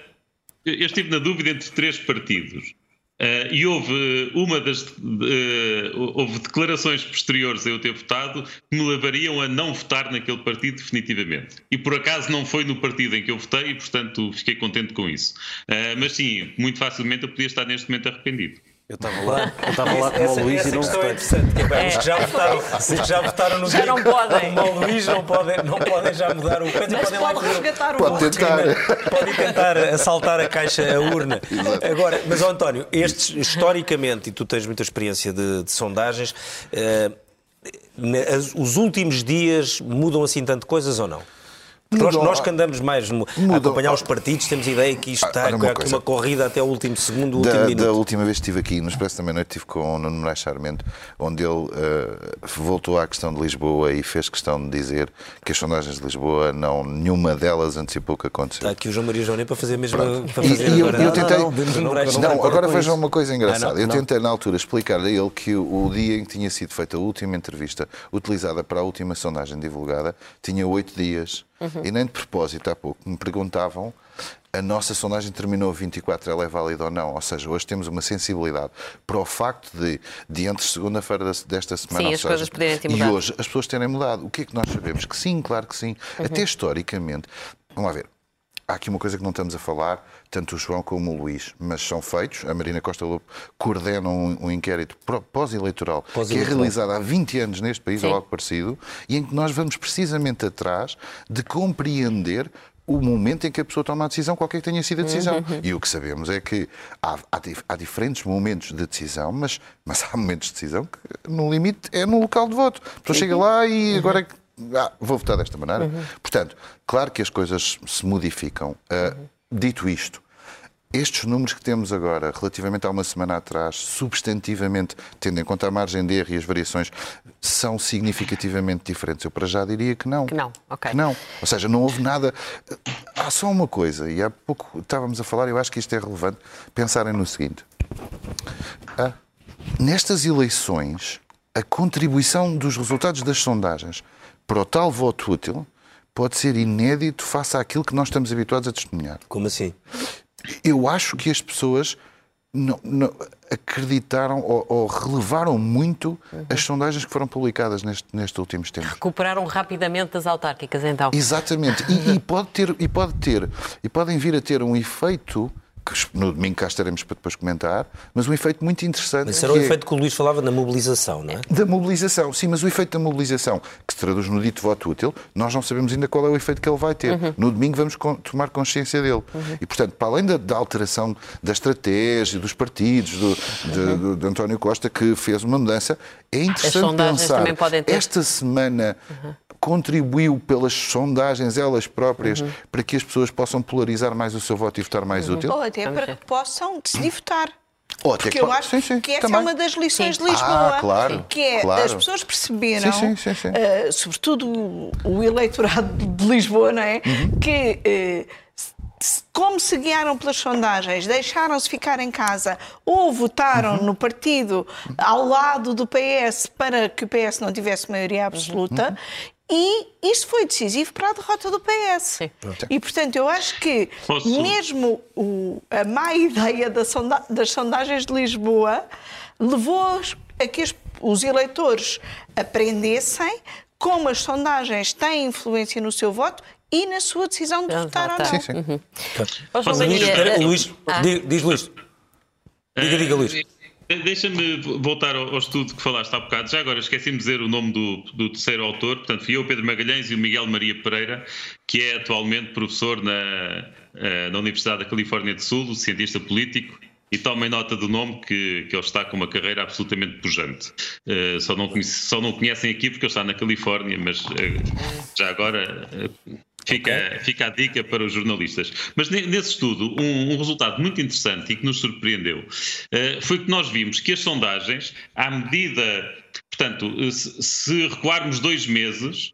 S4: eu eu estive na dúvida entre três partidos. Eh, e houve uma das eh, houve declarações posteriores a eu ter votado que me levariam a não votar naquele partido definitivamente. E por acaso não foi no partido em que eu votei e, portanto, fiquei contente com isso. Eh, mas sim, muito facilmente eu podia estar neste momento arrependido.
S5: Eu estava lá, eu estava lá como o Luís e não
S1: questão é interessante, que é, bem, que já votaram, os que já votaram no
S2: Já não podem.
S1: como o Luís não podem, não podem já mudar o coisa,
S6: Mas
S1: podem lá
S6: pode
S1: fazer-
S6: resgatar o
S3: Pode tentar.
S1: podem tentar assaltar a caixa, a urna. Agora, mas ó, António, estes historicamente, e tu tens muita experiência de, de sondagens, eh, os últimos dias mudam assim tanto coisas ou não? Nós, nós que andamos mais a acompanhar os partidos, temos ideia que isto
S3: Ah,
S1: está
S3: olha uma
S1: uma corrida até o último segundo, o último
S3: Da,
S1: minuto.
S3: da última vez que estive aqui, no Expresso da Meia-Noite, estive com o Nuno Moraes Charmente, onde ele eh, voltou à questão de Lisboa e fez questão de dizer que as sondagens de Lisboa, não, nenhuma delas antecipou o que aconteceu.
S1: Está aqui o João Maria João para fazer mesmo para
S3: E-
S1: fazer
S3: e eu- tentei-
S1: Não,
S3: agora vejam uma coisa engraçada.
S1: Ah,
S3: eu tentei na altura explicar-lhe a ele que o dia em que tinha sido feita a última entrevista, utilizada para a última sondagem divulgada, tinha oito dias.
S1: Uhum.
S3: E nem de propósito, há pouco, me perguntavam. A nossa sondagem terminou 24, ela é válida ou não? Ou seja, hoje temos uma sensibilidade para o facto de, de entre segunda-feira desta semana
S2: Sim, as
S3: seja,
S2: coisas poderem ter
S3: e
S2: mudado.
S3: hoje as pessoas terem mudado. O que é que nós sabemos? Que sim, claro que sim.
S2: Uhum.
S3: Até historicamente. Vamos lá ver. Há aqui uma coisa que não estamos a falar, tanto o João como o Luís, mas são feitos. A Marina Costa Lobo coordena um, um inquérito pós-eleitoral que é realizado há 20 anos neste país,
S2: Sim.
S3: ou algo parecido, e em que nós vamos precisamente atrás de compreender o momento em que a pessoa toma a decisão, qualquer que tenha sido a decisão.
S2: Uhum.
S3: E o que sabemos é que há, há há diferentes momentos de decisão, mas, mas há momentos de decisão que, no limite, é no local de voto. A pessoa chega lá e agora é que ah, vou votar desta maneira. Portanto, claro que as coisas se modificam. Ah, dito isto, estes números que temos agora, relativamente a uma semana atrás, substantivamente, tendo em conta a margem de erro e as variações, são significativamente diferentes. Eu para já diria que não.
S2: Que não, ok.
S3: Que não. Ou seja, não houve nada. Há só uma coisa, e há pouco estávamos a falar, eu acho que isto é relevante, pensarem no seguinte. Ah, nestas eleições, a contribuição dos resultados das sondagens para o tal voto útil pode ser inédito face àquilo que nós estamos habituados a testemunhar.
S1: Como assim?
S3: Eu acho que as pessoas não, não acreditaram ou, ou relevaram muito as sondagens que foram publicadas neste, nestes últimos tempos.
S2: Recuperaram rapidamente das autárquicas, então.
S3: Exatamente. E, e pode ter, e pode ter, e podem vir a ter um efeito que no domingo cá estaremos para depois comentar, mas um efeito muito interessante.
S1: Mas era o
S3: é-
S1: efeito que o Luís falava na mobilização, não é?
S3: da mobilização, sim, mas o efeito da mobilização, que se traduz no dito voto útil, nós não sabemos ainda qual é o efeito que ele vai ter. No domingo vamos con- tomar consciência dele. E, portanto, para além da, da alteração da estratégia dos partidos, do, de, do- de António Costa, que fez uma mudança, é interessante
S2: sondagens
S3: pensar.
S2: também podem ter.
S3: Esta semana contribuiu pelas sondagens elas próprias para que as pessoas possam polarizar mais o seu voto e votar mais útil?
S6: Ou até para que possam decidir votar.
S3: Ou até
S6: Porque
S3: que-
S6: eu acho
S3: sim, sim,
S6: que essa
S3: também.
S6: é uma das lições
S2: Sim.
S6: de Lisboa.
S3: Ah, claro,
S6: que é
S3: claro.
S6: as pessoas perceberam,
S3: Sim, sim, sim, sim.
S6: eh, sobretudo o, eleitorado de Lisboa, não é?
S3: Uhum.
S6: Que se- como se guiaram pelas sondagens, deixaram-se ficar em casa ou votaram
S3: Uhum.
S6: no partido ao lado do PS para que o PS não tivesse maioria absoluta.
S3: Uhum.
S6: E isso foi decisivo para a derrota do PS.
S2: Sim.
S6: E, portanto, eu acho que
S4: Posso-
S6: mesmo o- a má ideia da sonda- das sondagens de Lisboa levou a que os, os eleitores aprendessem como as sondagens têm influência no seu voto e na sua decisão de votar ou
S2: tá.
S6: não.
S3: Sim, sim.
S2: Ó, João
S4: Mas,
S1: Luís,
S2: eh,
S1: Luís,
S2: ah.
S1: diz, diz Luís. Diga, diga, Luís.
S4: Eh, Deixa-me voltar ao estudo que falaste há bocado. Já agora esqueci-me de dizer o nome do, do terceiro autor. Portanto, fui eu, Pedro Magalhães e o Miguel Maria Pereira, que é atualmente professor na, eh, na Universidade da Califórnia do Sul, cientista político. E tomem nota do nome que, que ele está com uma carreira absolutamente pujante. Eh, só, não conhece- só não conhecem aqui porque ele está na Califórnia, mas eh, já agora eh, Fica, fica a dica para os jornalistas. Mas ne- nesse estudo, um, um resultado muito interessante e que nos surpreendeu eh, foi que nós vimos que as sondagens, à medida, portanto, eh, se, se recuarmos dois meses,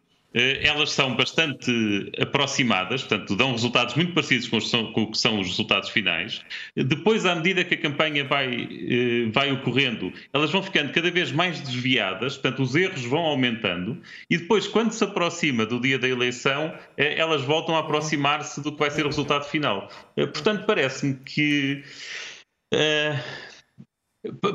S4: elas são bastante aproximadas, portanto, dão resultados muito parecidos com, com o que são os resultados finais. Depois, à medida que a campanha vai, eh, vai ocorrendo, elas vão ficando cada vez mais desviadas, portanto, os erros vão aumentando, e depois, quando se aproxima do dia da eleição, eh, elas voltam a aproximar-se do que vai ser o resultado final. Eh, Portanto, parece-me que. eh, Pa-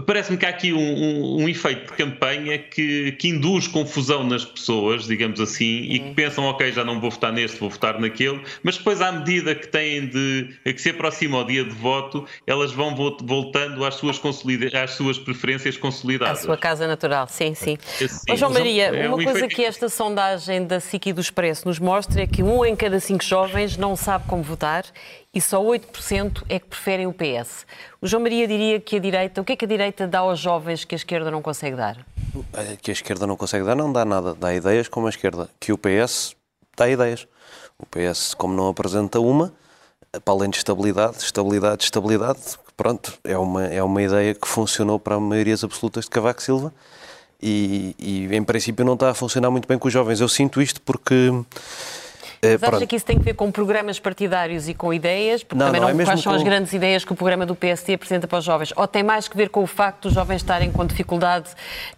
S4: Parece-me que há aqui um, um- um efeito de campanha que, que induz confusão nas pessoas, digamos assim, e que pensam, ok, já não vou votar neste, vou votar naquele, mas depois, à medida que têm de que se aproxima o dia de voto, elas vão vo- voltando às suas, às suas preferências
S2: A
S4: consolidadas.
S2: sua casa natural, sim, sim.
S4: Sim,
S2: Ó, João
S4: mas
S2: Maria,
S4: é
S2: uma
S4: um
S2: coisa
S4: efeito-
S2: que esta sondagem da SIC e do Expresso nos mostra é que um em cada cinco jovens não sabe como votar e só 8% é que preferem o PS. O João Maria diria que a direita, o que é que a direita dá aos jovens que a esquerda não consegue dar?
S5: Eh, Que a esquerda não consegue dar, não dá nada. Dá ideias como a esquerda. Que o PS dá ideias. O PS, como não apresenta uma, para além de estabilidade, estabilidade, estabilidade, pronto, é uma, é uma ideia que funcionou para maiorias absolutas de Cavaco Silva e, e, em princípio não está a funcionar muito bem com os jovens. Eu sinto isto porque. Eh,
S2: Mas acha
S5: pronto,
S2: que isso tem que ver com programas partidários e com ideias? Porque
S5: Não,
S2: também
S5: não,
S2: não,
S5: é
S2: quais são
S5: com-
S2: as grandes ideias que o programa do PSD apresenta para os jovens? Ou tem mais que ver com o facto dos jovens estarem com dificuldade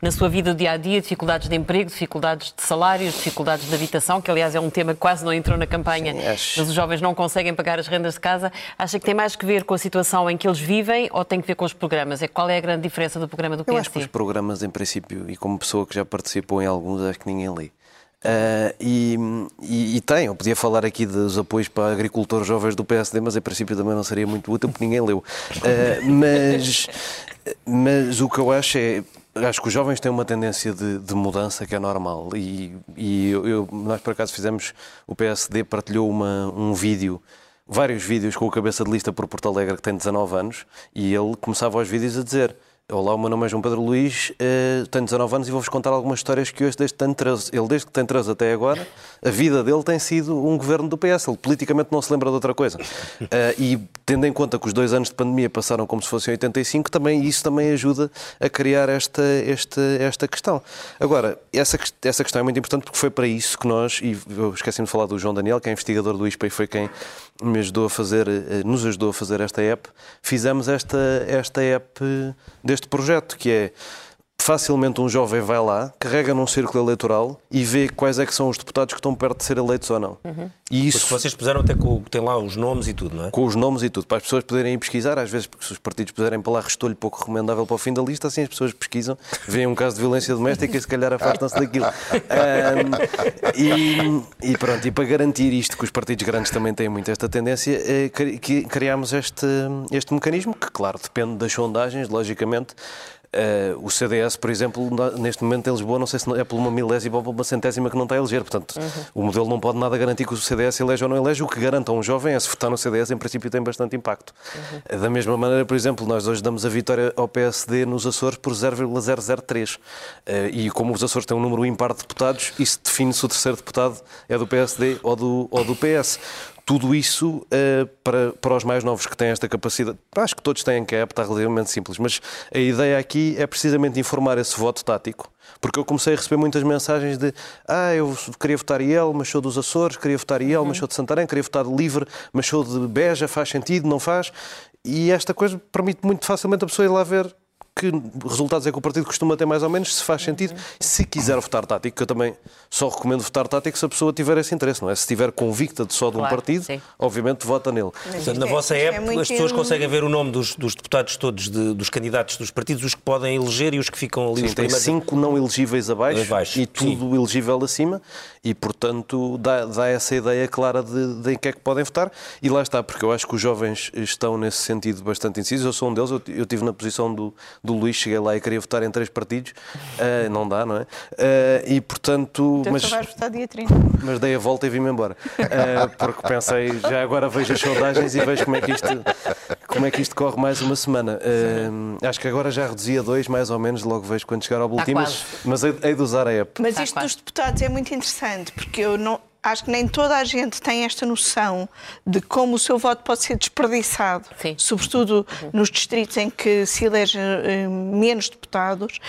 S2: na sua vida do dia a dia, dificuldades de emprego, dificuldades de salários, dificuldades de habitação, que aliás é um tema que quase não entrou na campanha,
S5: Sim, acho-
S2: mas os jovens não conseguem pagar as rendas de casa. Acha que tem mais que ver com a situação em que eles vivem ou tem que ver com os programas? É qual é a grande diferença do programa do
S5: Eu acho que os programas, em princípio, e como pessoa que já participou em alguns, acho que ninguém lê. Ah, e, e, e tem, eu podia falar aqui dos apoios para agricultores jovens do PSD, mas em princípio também não seria muito útil porque ninguém leu. Ah, mas, mas o que eu acho é. Acho que os jovens têm uma tendência de, de mudança que é normal. E, e eu- eu- nós, por acaso, fizemos. O PSD partilhou uma, um vídeo vários vídeos com o cabeça de lista por Porto Alegre que tem 19 anos e ele começava os vídeos a dizer Olá, o meu nome é João Pedro Luís, eh, tenho 19 anos e vou-vos contar algumas histórias que hoje desde que tenho 13. Ele, desde que tem 13 até agora, a vida dele tem sido um governo do PS. Ele politicamente não se lembra de outra coisa. Eh, e tendo em conta que os dois anos de pandemia passaram como se fossem 85, também, isso também ajuda a criar esta, esta, esta questão. Agora, essa, essa questão é muito importante porque foi para isso que nós, e eu esqueci-me de falar do João Daniel, que é investigador do ISPA e foi quem me ajudou a fazer, eh, nos ajudou a fazer esta app, fizemos esta, esta app deste projeto, que é facilmente um jovem vai lá, carrega num círculo eleitoral e vê quais é que são os deputados que estão perto de ser eleitos ou não. E
S1: Porque
S5: isso
S1: vocês puseram até com, tem lá os nomes e tudo, não é?
S5: com os nomes e tudo, para as pessoas poderem ir pesquisar, às vezes porque se os partidos puserem para lá restolho pouco recomendável para o fim da lista, assim as pessoas pesquisam, veem um caso de violência doméstica e se calhar afastam-se daquilo. Ahm, e, e pronto, e para garantir isto, que os partidos grandes também têm muito esta tendência, eh, cri- que- criámos este, este mecanismo, que claro, depende das sondagens, logicamente. Eh, o CDS, por exemplo, neste momento em Lisboa, não sei se é por uma milésima ou por uma centésima que não está a eleger. Portanto, o modelo não pode nada garantir que o CDS elege ou não elege. O que garanta a um jovem é se votar no CDS, em princípio, tem bastante impacto. Eh, Da mesma maneira, por exemplo, nós hoje damos a vitória ao PSD nos Açores por 0,003. Eh, E como os Açores têm um número impar de deputados, isso define se o terceiro deputado é do PSD ou do, ou do PS. Tudo isso uh, para, para os mais novos que têm esta capacidade, acho que todos têm que é está relativamente simples, mas a ideia aqui é precisamente informar esse voto tático, porque eu comecei a receber muitas mensagens de ah, eu queria votar IEL, mas sou dos Açores, queria votar IEL, uhum. mas sou de Santarém, queria votar de Livre, mas sou de Beja, faz sentido, não faz? E esta coisa permite muito facilmente a pessoa ir lá ver que resultados é que o partido costuma ter mais ou menos, se faz sentido. Se quiser votar tático, que eu também só recomendo votar tático se a pessoa tiver esse interesse, não é? Se estiver convicta de só de um claro, partido, sim. obviamente vota nele.
S1: Portanto, na é, vossa é época, é as pessoas conseguem ver o nome dos, dos deputados todos, de, dos candidatos dos partidos, os que podem eleger e os que ficam ali
S5: sim,
S1: os
S5: tem
S1: primeiros.
S5: cinco não elegíveis abaixo, abaixo e tudo sim. elegível acima e, portanto, dá, dá essa ideia clara de, de, em que é que podem votar e lá está, porque eu acho que os jovens estão nesse sentido bastante incisos. Eu sou um deles, eu, eu estive na posição do, do Luís, cheguei lá e queria votar em três partidos, uh, não dá, não é? Uh, e portanto.
S6: Então mas, vais votar dia 30.
S5: Mas dei a volta e vim-me embora. Uh, porque pensei, já agora vejo as sondagens e vejo como é que isto, como é que isto corre mais uma semana. acho que agora já reduzi a dois, mais ou menos, logo vejo quando chegar ao boletim, mas, mas hei, hei de usar a app.
S6: Mas isto dos deputados é muito interessante, porque eu não acho que nem toda a gente tem esta noção de como o seu voto pode ser desperdiçado, Sim. sobretudo uhum. nos distritos em que se elege uh, menos deputados,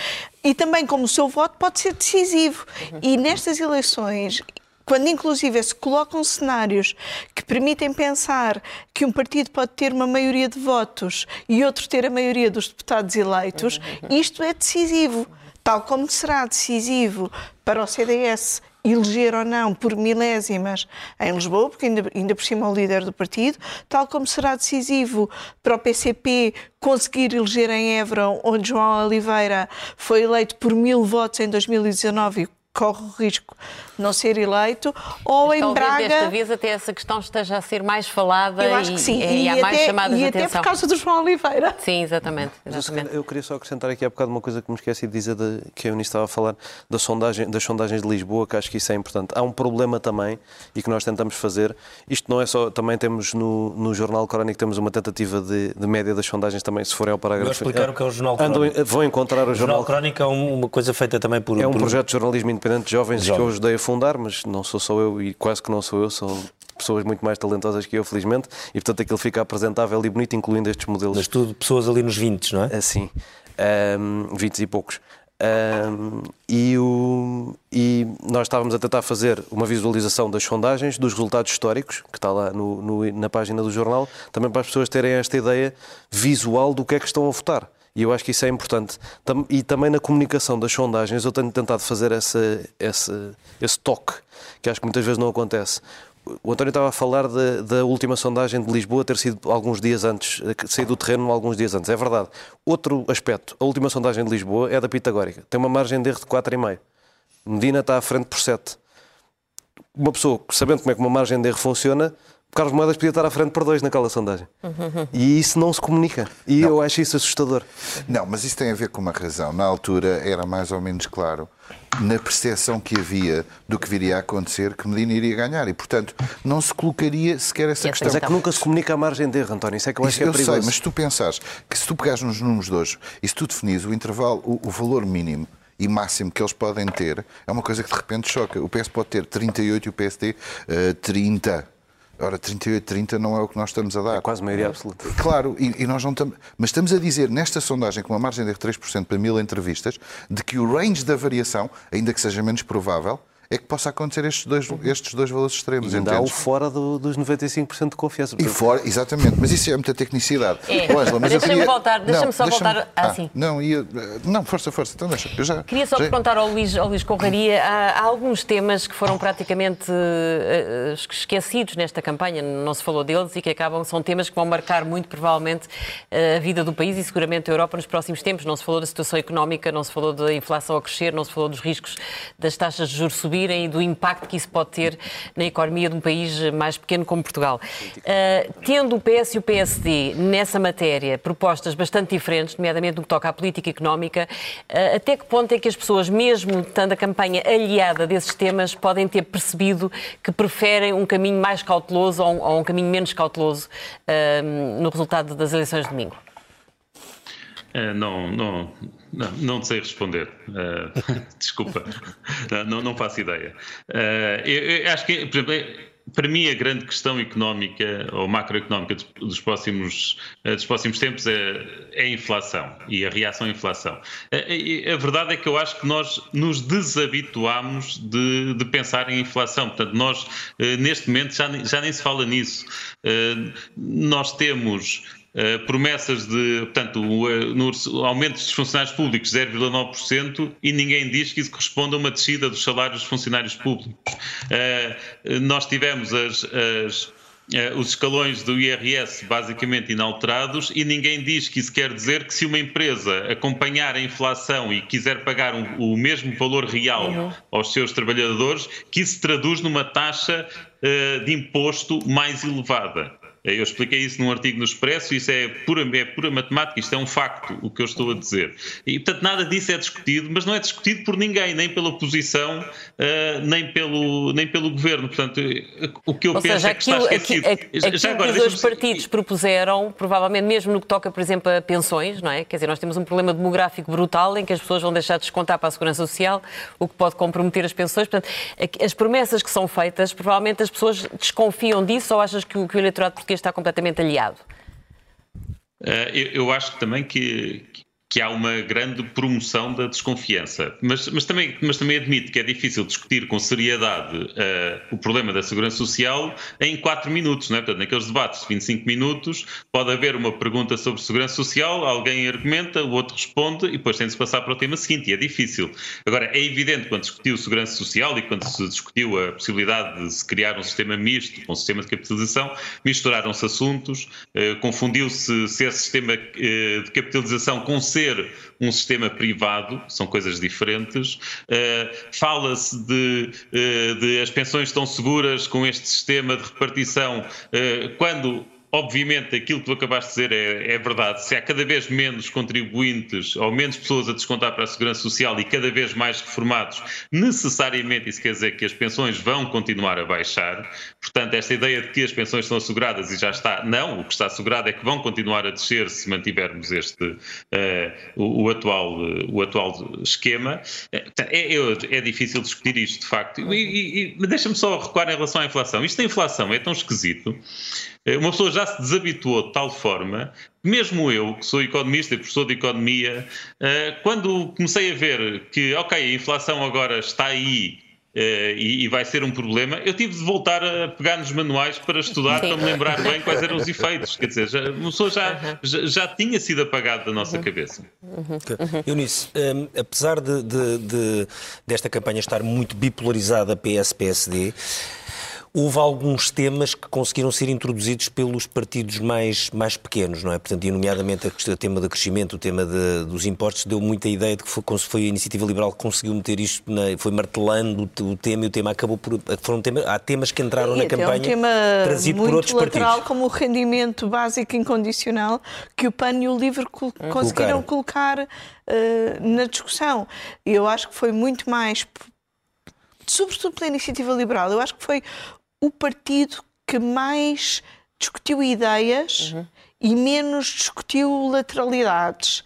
S6: e também como o seu voto pode ser decisivo. Uhum. E nestas eleições, quando inclusive se colocam cenários que permitem pensar que um partido pode ter uma maioria de votos e outro ter a maioria dos deputados eleitos, uhum. isto é decisivo. Tal como será decisivo para o CDS eleger ou não por milésimas em Lisboa, porque ainda, ainda por cima é o líder do partido, tal como será decisivo para o PCP conseguir eleger em Évora, onde João Oliveira foi eleito por mil votos em 2019 corre o risco de não ser eleito, ou Mas em Braga...
S2: desta vez até essa questão esteja a ser mais falada
S6: eu acho que sim.
S2: e, e, e há mais chamadas
S6: de
S2: atenção.
S6: E até por causa do João Oliveira.
S2: Sim, exatamente. exatamente.
S5: Eu queria só acrescentar aqui há bocado uma coisa que me esqueci de dizer, de, que a Eunice estava a falar da sondagem, das sondagens de Lisboa, que acho que isso é importante. Há um problema também, e que nós tentamos fazer, isto não é só, também temos no, no Jornal Crónico, temos uma tentativa de, de média das sondagens também, se forem ao parágrafo...
S1: Vou explicar o que é o Jornal Crónico.
S5: Andam, vão encontrar o,
S1: o Jornal... Crónico é uma coisa feita também por...
S5: É um
S1: por...
S5: projeto de jornalismo independente de jovens, que eu ajudei a fundar, mas não sou só eu e quase que não sou eu, são pessoas muito mais talentosas que eu, felizmente, e portanto aquilo fica apresentável e bonito, incluindo estes modelos.
S1: Mas tudo pessoas ali nos 20, não é?
S5: Assim, um, 20 e poucos. Um, e, o, e, nós estávamos a tentar fazer uma visualização das sondagens, dos resultados históricos, que está lá no, no, na página do jornal, também para as pessoas terem esta ideia visual do que é que estão a votar. E eu acho que isso é importante. E também na comunicação das sondagens eu tenho tentado fazer essa, essa, esse toque, que acho que muitas vezes não acontece. O António estava a falar de, da última sondagem de Lisboa ter sido alguns dias antes, sair do terreno alguns dias antes. É verdade. Outro aspecto, a última sondagem de Lisboa é da Pitagórica. Tem uma margem de erro de 4,5. Medina está à frente por 7. Uma pessoa, sabendo como é que uma margem de erro funciona, Carlos Moedas podia estar à frente por dois naquela sondagem. E isso não se comunica. E não. eu acho isso assustador.
S3: Não, mas isso tem a ver com uma razão. Na altura era mais ou menos claro, na percepção que havia do que viria a acontecer, que Medina iria ganhar. E, portanto, não se colocaria sequer essa questão.
S5: Mas é que nunca se comunica a margem de erro, António. Isso é que eu acho isso, que é
S3: eu
S5: perigoso.
S3: Eu sei, mas se tu pensares que se tu pegares nos números de hoje e se tu definis o intervalo, o, o valor mínimo e máximo que eles podem ter, é uma coisa que de repente choca. O PS pode ter 38 e o PSD uh, 30 Ora, 38-30 não é o que nós estamos a dar. É
S5: quase maioria absoluta.
S3: Claro, e, e nós não estamos. Mas estamos a dizer, nesta sondagem, com uma margem de 3% para mil entrevistas, de que o range da variação, ainda que seja menos provável, é que possa acontecer estes dois, estes dois valores extremos.
S5: E ainda há o fora do, dos 95% de confiança.
S3: E fora, exatamente, mas isso é muita tecnicidade.
S2: É. deixa-me queria... voltar, deixa-me só deixa voltar ah, assim.
S3: Não, ia... não, força, força, então deixa. Eu já,
S2: queria só
S3: já...
S2: perguntar ao Luís, ao Luís Corraria, há, há, alguns temas que foram praticamente uh, esquecidos nesta campanha, não se falou deles e que acabam, são temas que vão marcar muito provavelmente uh, a vida do país e seguramente a Europa nos próximos tempos. Não se falou da situação económica, não se falou da inflação a crescer, não se falou dos riscos das taxas de juros subir e do impacto que isso pode ter na economia de um país mais pequeno como Portugal. Uh, tendo o PS e o PSD nessa matéria propostas bastante diferentes, nomeadamente no que toca à política económica, uh, até que ponto é que as pessoas, mesmo estando a campanha aliada desses temas, podem ter percebido que preferem um caminho mais cauteloso ou um, ou um caminho menos cauteloso uh, no resultado das eleições de domingo?
S4: É, não, não, não, não sei responder. Uh, desculpa, não, não faço ideia. Uh, eu, eu, acho que, por exemplo, para mim, a grande questão económica ou macroeconómica dos próximos, eh, dos próximos tempos é, é a inflação e a reação à inflação. A, a, verdade é que eu acho que nós nos desabituámos de, de pensar em inflação. Portanto, nós, neste momento, já, já nem se fala nisso. Nós temos eh, promessas de, portanto, eh, no aumento dos funcionários públicos 0,9% e ninguém diz que isso corresponde a uma descida dos salários dos funcionários públicos. Uh, nós tivemos as, as os escalões do IRS basicamente inalterados e ninguém diz que isso quer dizer que se uma empresa acompanhar a inflação e quiser pagar um, o mesmo valor real uhum. aos seus trabalhadores, que isso traduz numa taxa de imposto mais elevada. Eu expliquei isso num artigo no Expresso, isso é pura, é pura matemática, isto é um facto, o que eu estou a dizer. E, portanto, nada disso é discutido, mas não é discutido por ninguém, nem pela oposição, uh, nem, pelo, nem pelo governo. Portanto, o que eu
S2: Ou
S4: penso
S2: seja,
S4: é que
S2: aquilo,
S4: está esquecido.
S2: Aquilo, Já agora, que os dois partidos propuseram, provavelmente mesmo no que toca, por exemplo, a pensões, não é? Quer dizer, nós temos um problema demográfico brutal em que as pessoas vão deixar de descontar para a Segurança Social, o que pode comprometer as pensões. Portanto, as promessas que são feitas, provavelmente as pessoas desconfiam disso ou achas que o, que o eleitorado português está completamente aliado?
S4: Uh, eu, eu, acho também que, que há uma grande promoção da desconfiança. Mas, mas, também, mas também admito que é difícil discutir com seriedade uh, o problema da segurança social em 4 minutos. Não é? Portanto, naqueles debates de 25 minutos, pode haver uma pergunta sobre segurança social, alguém argumenta, o outro responde e depois tem de se passar para o tema seguinte. E é difícil. Agora, é evidente quando discutiu segurança social e quando se discutiu a possibilidade de se criar um sistema misto, um sistema de capitalização, misturaram-se assuntos, uh, confundiu-se se esse sistema uh, de capitalização com ser um sistema privado, são coisas diferentes. Uh, Fala-se de, uh, de as pensões estão seguras com este sistema de repartição, uh, quando Obviamente, aquilo que tu acabaste de dizer é, é, verdade. Se há cada vez menos contribuintes ou menos pessoas a descontar para a Segurança Social e cada vez mais reformados, necessariamente isso quer dizer que as pensões vão continuar a baixar. Portanto, esta ideia de que as pensões estão asseguradas e já está, não, o que está assegurado é que vão continuar a descer se mantivermos este, uh, o, o, atual, uh, o atual esquema. É, é, é, difícil discutir isto, de facto. E, e, e deixa-me só recuar em relação à inflação. Isto da inflação é tão esquisito eh, uma pessoa já se desabituou de tal forma que mesmo eu, que sou economista e professor de economia, eh, quando comecei a ver que, ok, a inflação agora está aí Uh, e, e, vai ser um problema, eu tive de voltar a pegar nos manuais para estudar, Sim. para me lembrar bem quais eram os efeitos. Quer dizer, já, uma pessoa já, uhum. já, já, tinha sido apagado da nossa uhum. cabeça.
S1: Uhum. Eunice, um, apesar de, de, de, desta campanha estar muito bipolarizada PS-PSD, houve alguns temas que conseguiram ser introduzidos pelos partidos mais, mais pequenos, não é? Portanto, e nomeadamente o tema do crescimento, o tema de, dos impostos, deu muita ideia de que foi, foi a iniciativa liberal que conseguiu meter isto, na, foi martelando o, tema e o tema acabou por. Foram tema, há temas que entraram
S6: Sim,
S1: na campanha
S6: é um tema
S1: trazido por outros
S6: lateral,
S1: partidos.
S6: como o rendimento básico incondicional que o PAN e o LIVRE conseguiram colocar uh, na discussão. Eu acho que foi muito mais sobretudo pela iniciativa liberal, eu acho que foi o partido que mais discutiu ideias uhum. e menos discutiu lateralidades.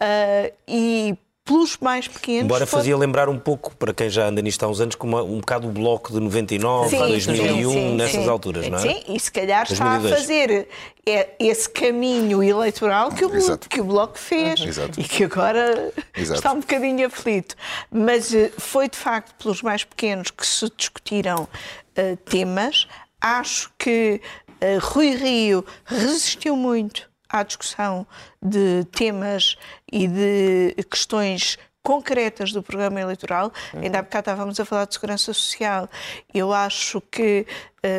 S6: Uh, e pelos mais pequenos.
S1: Embora foi... fazia lembrar um pouco, para quem já anda nisto há uns anos, como um bocado o bloco de 99, sim, 2001, sim, nessas sim. alturas, não é?
S6: Sim, e se calhar 2002. está a fazer é, esse caminho eleitoral que o, que o Bloco fez uhum. e que agora Exato. está um bocadinho aflito. Mas eh, foi de facto pelos mais pequenos que se discutiram uh, temas. Acho que uh, Rui Rio resistiu muito à discussão de temas e de questões concretas do programa eleitoral. Uhum. Ainda há bocado estávamos a falar de segurança social. Eu acho que,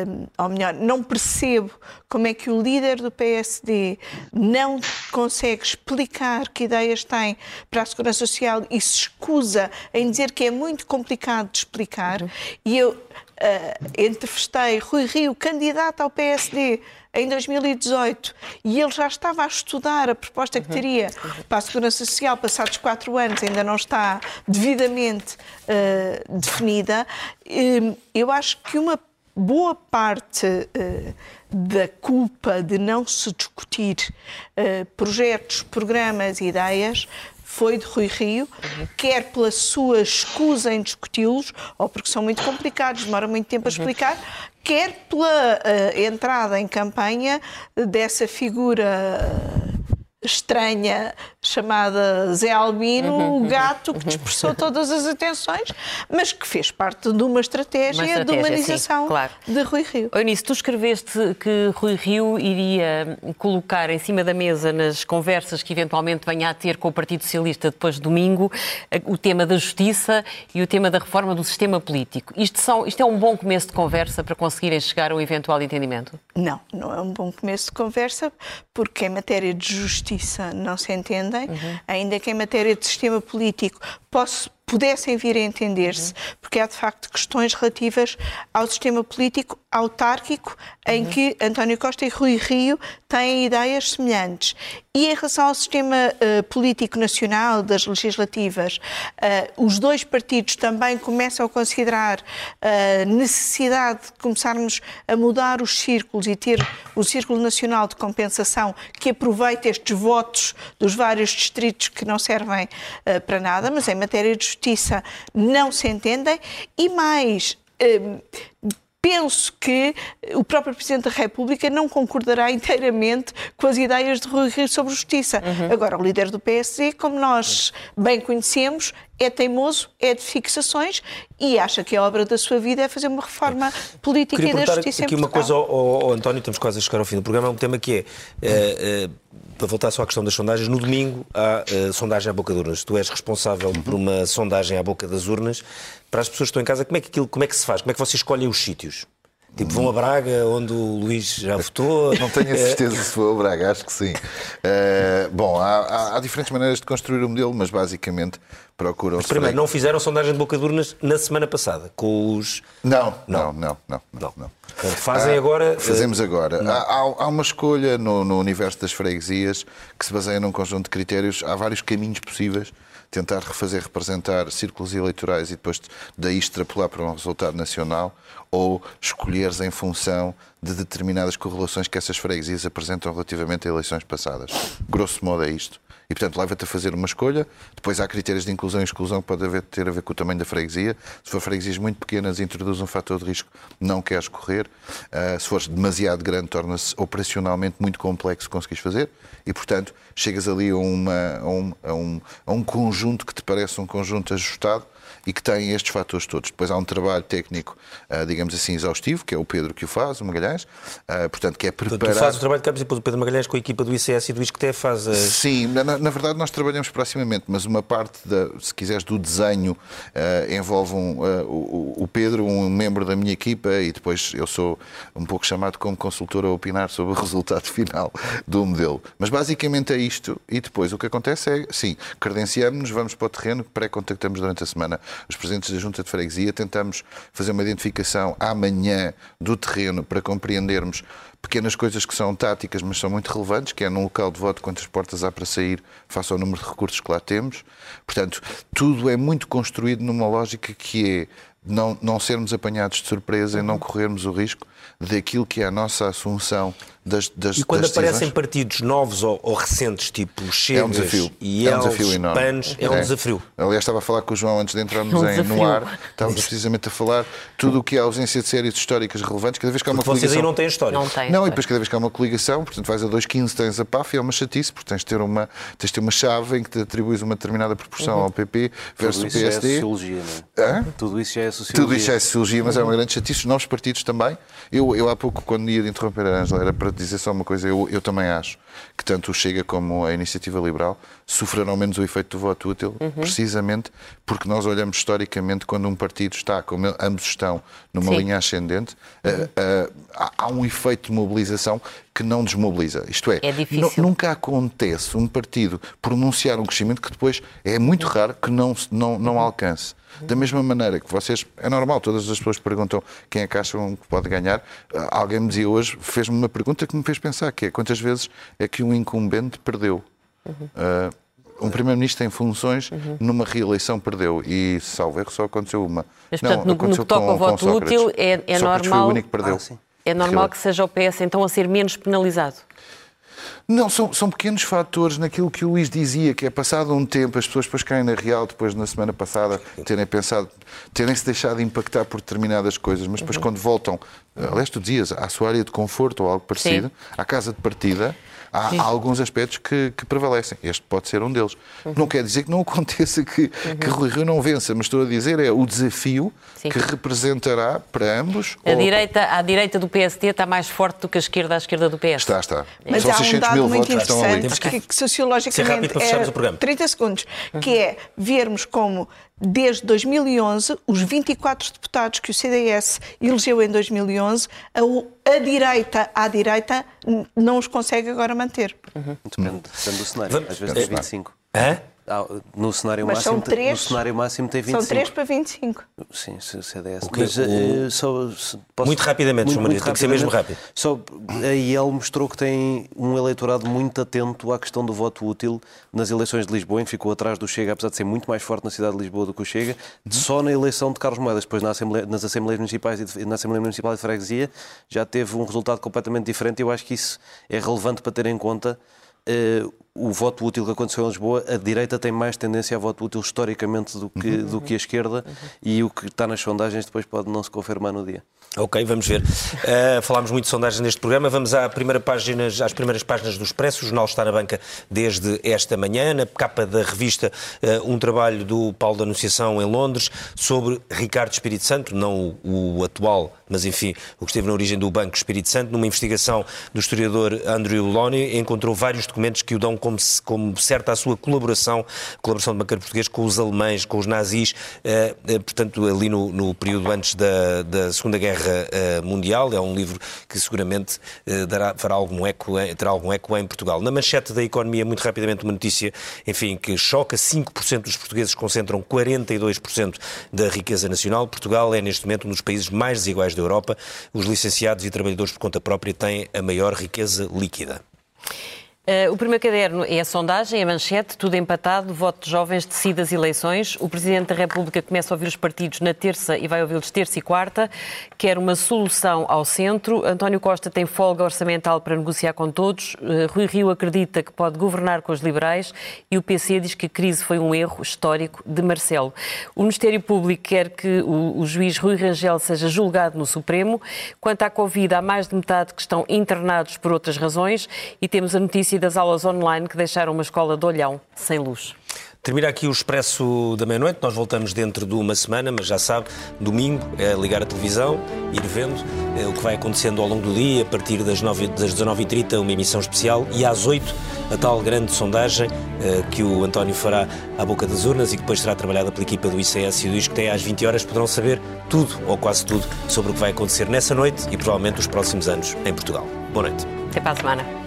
S6: um, ou melhor, não percebo como é que o líder do PSD não consegue explicar que ideias tem para a segurança social e se escusa em dizer que é muito complicado de explicar. Uhum. E eu uh, entrevistei Rui Rio, candidato ao PSD em 2018 e ele já estava a estudar a proposta que uhum. teria para a Segurança Social, passados quatro anos, ainda não está devidamente uh, definida. Uh, eu acho que uma boa parte uh, da culpa de não se discutir projetos, programas, ideias foi de Rui Rio, quer pela sua escusa em discuti-los, ou porque são muito complicados, demora muito tempo a explicar, quer pela uh, entrada em campanha dessa figura estranha chamada Zé Albino, uhum, o gato que dispersou todas as atenções, mas que fez parte de uma estratégia, uma estratégia de humanização sim, claro. de Rui Rio.
S2: Eunice, tu escreveste que Rui Rio iria colocar em cima da mesa nas conversas que eventualmente venha a ter com o Partido Socialista depois de domingo o tema da justiça e o tema da reforma do sistema político. Isto, são, isto é um bom começo de conversa para conseguirem chegar a um eventual entendimento?
S6: Não, não é um bom começo de conversa, porque em matéria de justiça não se entende entendem, uhum. ainda que em matéria de sistema político posso, pudessem vir a entender-se, uhum. porque há de facto questões relativas ao sistema político autárquico, em uhum. que António Costa e Rui Rio têm ideias semelhantes. E em relação ao sistema uh, político nacional, das legislativas, uh, os dois partidos também começam a considerar a uh, necessidade de começarmos a mudar os círculos e ter o Círculo Nacional de Compensação que aproveite estes votos dos vários distritos que não servem para nada, mas em matéria de justiça não se entendem. E mais, uh, penso que o próprio Presidente da República não concordará inteiramente com as ideias de Rui Rio sobre justiça. Uhum. Agora, o líder do PSD, como nós bem conhecemos, é teimoso, é de fixações e acha que a obra da sua vida é fazer uma reforma política
S1: Queria
S6: e da justiça
S1: aqui uma coisa ao, ao, António, estamos quase a chegar ao fim do programa, é um tema que é, é, é para voltar só à questão das sondagens, no domingo há uh, sondagem à boca das urnas. Tu és responsável por uma sondagem à boca das urnas. Para as pessoas que estão em casa, como é que, aquilo, como é que se faz? Como é que vocês escolhem os sítios? Tipo, vão a Braga, onde o Luís já votou?
S3: Não tenho a certeza se vou a Braga, acho que sim. Uh, bom, há, há, há, diferentes maneiras de construir o modelo, mas basicamente procuram... Mas
S1: primeiro, não fizeram sondagem de boca de urnas na semana passada, com os...
S3: Não, não, não, não. não, não.
S1: Fazem agora...
S3: Eh, fazemos agora. Há, há, uma escolha no, no universo das freguesias que se baseia num conjunto de critérios. Há vários caminhos possíveis tentar refazer representar círculos eleitorais e depois daí extrapolar para um resultado nacional ou escolheres em função de determinadas correlações que essas freguesias apresentam relativamente a eleições passadas. Grosso modo é isto. E, portanto, leva-te a fazer uma escolha. Depois há critérios de inclusão e exclusão que podem ter a ver com o tamanho da freguesia. Se for freguesias muito pequenas, introduz um fator de risco, não queres correr. Uh, se fores demasiado grande, torna-se operacionalmente muito complexo conseguires fazer. E, portanto, chegas ali a, uma, a, um, a, um, a um conjunto que te parece um conjunto ajustado e que tem estes fatores todos. Depois há um trabalho técnico, uh, digamos assim, exaustivo, que é o Pedro que o faz, o Magalhães, uh, portanto, que é preparar...
S1: Tu fazes o trabalho de campo e depois o Pedro Magalhães com a equipa do ICS e do ISCTE faz as...
S3: Sim, na, na, verdade nós trabalhamos proximamente, mas uma parte, da, se quiseres, do desenho uh, envolve um, o, o, Pedro, um membro da minha equipa, e depois eu sou um pouco chamado como consultor a opinar sobre o resultado final do modelo. Mas basicamente é isto, e depois o que acontece é, sim, credenciamos-nos, vamos para o terreno, pré-contactamos durante a semana os presidentes da Junta de Freguesia, tentamos fazer uma identificação amanhã do terreno para compreendermos pequenas coisas que são táticas, mas são muito relevantes, que é num local de voto quantas portas há para sair face ao número de recursos que lá temos. Portanto, tudo é muito construído numa lógica que é não, não sermos apanhados de surpresa e não corrermos o risco daquilo que é a nossa assunção das, das
S1: E quando
S3: das
S1: aparecem partidos novos ou, ou, recentes, tipo Chegas é um desafio. e é um desafio enorme. PANs, é, é, um desafio.
S3: Aliás, estava a falar com o João antes de entrarmos é um em, no ar, estávamos precisamente a falar tudo o que é a ausência de séries históricas relevantes, cada vez que há uma
S1: coligação...
S3: vocês
S1: aí não têm história.
S2: Não, tem
S3: não e depois cada vez que há uma coligação, portanto vais a 2,15 tens a PAF e é uma chatice, porque tens de ter uma, tens de ter uma chave em que te atribuis uma determinada proporção uhum. ao PP versus o PSD.
S5: É sociologia, não é? Tudo isso já é sociologia.
S3: Tudo isso já é sociologia, mas uhum. é uma grande chatice. Os novos partidos também. Eu, eu há pouco, quando ia de interromper a Ângela, era para dizer só uma coisa eu, eu também acho que tanto o Chega como a Iniciativa Liberal sofrerão menos o efeito do voto útil, uhum. precisamente porque nós olhamos historicamente quando um partido está, como ambos estão, numa Sim. linha ascendente, uhum. uh, uh, há um efeito de mobilização que não desmobiliza. Isto é,
S2: é
S3: nunca acontece um partido pronunciar um crescimento que depois é muito raro que não, não, não alcance. Da mesma maneira que vocês, é normal, todas as pessoas perguntam quem é que acham que pode ganhar. Ah, alguém me dizia hoje, fez-me uma pergunta que me fez pensar, que é quantas vezes é que um incumbente perdeu? Uhum. Uh, um primeiro-ministro em funções uhum. numa reeleição perdeu e, salvo erro, só aconteceu uma.
S2: Mas, portanto, não, no, no que toca ao voto útil, é, é normal...
S3: Foi o único que perdeu. Ah,
S2: é normal que seja o PS, então, a ser menos penalizado?
S3: Não, são, são pequenos fatores naquilo que o Luís dizia, que é passado um tempo, as pessoas depois caem na real, depois na semana passada, terem pensado, terem-se deixado impactar por determinadas coisas, mas depois uhum. quando voltam, aliás, tu dizias, à sua área de conforto ou algo parecido, Sim. à casa de partida, há, há alguns aspectos que, que, prevalecem. Este pode ser um deles. Uhum. Não quer dizer que não aconteça que, uhum. que Rui Rio não vença, mas estou a dizer é o desafio Sim. que representará para ambos.
S2: A, ou... direita, a direita do PSD está mais forte do que a esquerda à esquerda do PS.
S3: Está, está.
S6: Mas São há 600 um dado mil muito votos que estão ali. Que, que sociologicamente é 30 segundos, que é vermos como desde 2011, os 24 deputados que o CDS elegeu em 2011, a, a direita, à direita, não os consegue agora manter.
S5: Uhum. Depende, depende do cenário, às vezes 25.
S1: Hã?
S5: No, cenário
S6: mas
S5: máximo,
S6: três,
S5: no cenário máximo tem 25.
S6: São 3 para 25.
S5: Sim, CDS. Okay. Mas, uh, só,
S1: posso, muito rapidamente, João Maria, tem que ser mesmo rápido.
S5: Só, a IEL mostrou que tem um eleitorado muito atento à questão do voto útil nas eleições de Lisboa, em que ficou atrás do Chega, apesar de ser muito mais forte na cidade de Lisboa do que o Chega, uhum. só na eleição de Carlos Moedas, depois na Assembleia, nas Assembleias Municipais e na Assembleia Municipal de Freguesia, já teve um resultado completamente diferente e eu acho que isso é relevante para ter em conta uh, o voto útil que aconteceu em Lisboa, a direita tem mais tendência a voto útil historicamente do que, uhum. do que a esquerda uhum. e o que está nas sondagens depois pode não se confirmar no dia.
S1: Ok, vamos ver. Uh, falámos muito de sondagens neste programa. Vamos à primeira página, às primeiras páginas do Expresso. O jornal está na banca desde esta manhã. Na capa da revista, uh, um trabalho do Paulo da Anunciação em Londres sobre Ricardo Espírito Santo, não o, o, atual, mas enfim, o que esteve na origem do Banco Espírito Santo. Numa investigação do historiador Andrew Loney, encontrou vários documentos que o dão como, como certa a sua colaboração, colaboração de banqueiro português com os alemães, com os nazis, uh, portanto, ali no, no período antes da, da Segunda Guerra Guerra uh, Mundial. É um livro que seguramente uh, dará, fará algum eco, terá algum eco em Portugal. Na manchete da economia, muito rapidamente, uma notícia, enfim, que choca: 5% dos portugueses concentram 42% da riqueza nacional. Portugal é, neste momento, um dos países mais desiguais da Europa. Os licenciados e trabalhadores por conta própria têm a maior riqueza líquida.
S2: Uh, o primeiro caderno é a sondagem, a manchete, tudo empatado, voto de jovens decide as eleições. O Presidente da República começa a ouvir os partidos na terça e vai ouvi-los terça e quarta. Quer uma solução ao centro. António Costa tem folga orçamental para negociar com todos. Uh, Rui Rio acredita que pode governar com os liberais e o PC diz que a crise foi um erro histórico de Marcelo. O Ministério Público quer que o, o juiz Rui Rangel seja julgado no Supremo. Quanto à Covid, há mais de metade que estão internados por outras razões e temos a notícia das aulas online que deixaram uma escola de olhão sem luz.
S1: Termina aqui o Expresso da Meia-Noite. Nós voltamos dentro de uma semana, mas já sabe, domingo é ligar a televisão, ir vendo é, o que vai acontecendo ao longo do dia, a partir das, das 19h30, uma emissão especial, e às 8 a tal grande sondagem é, que o António fará à boca das urnas e que depois será trabalhada pela equipa do ICS e do ISCTE às 20 horas. Poderão saber tudo, ou quase tudo, sobre o que vai acontecer nessa noite e provavelmente os próximos anos em Portugal. Boa noite.
S2: Até para a semana.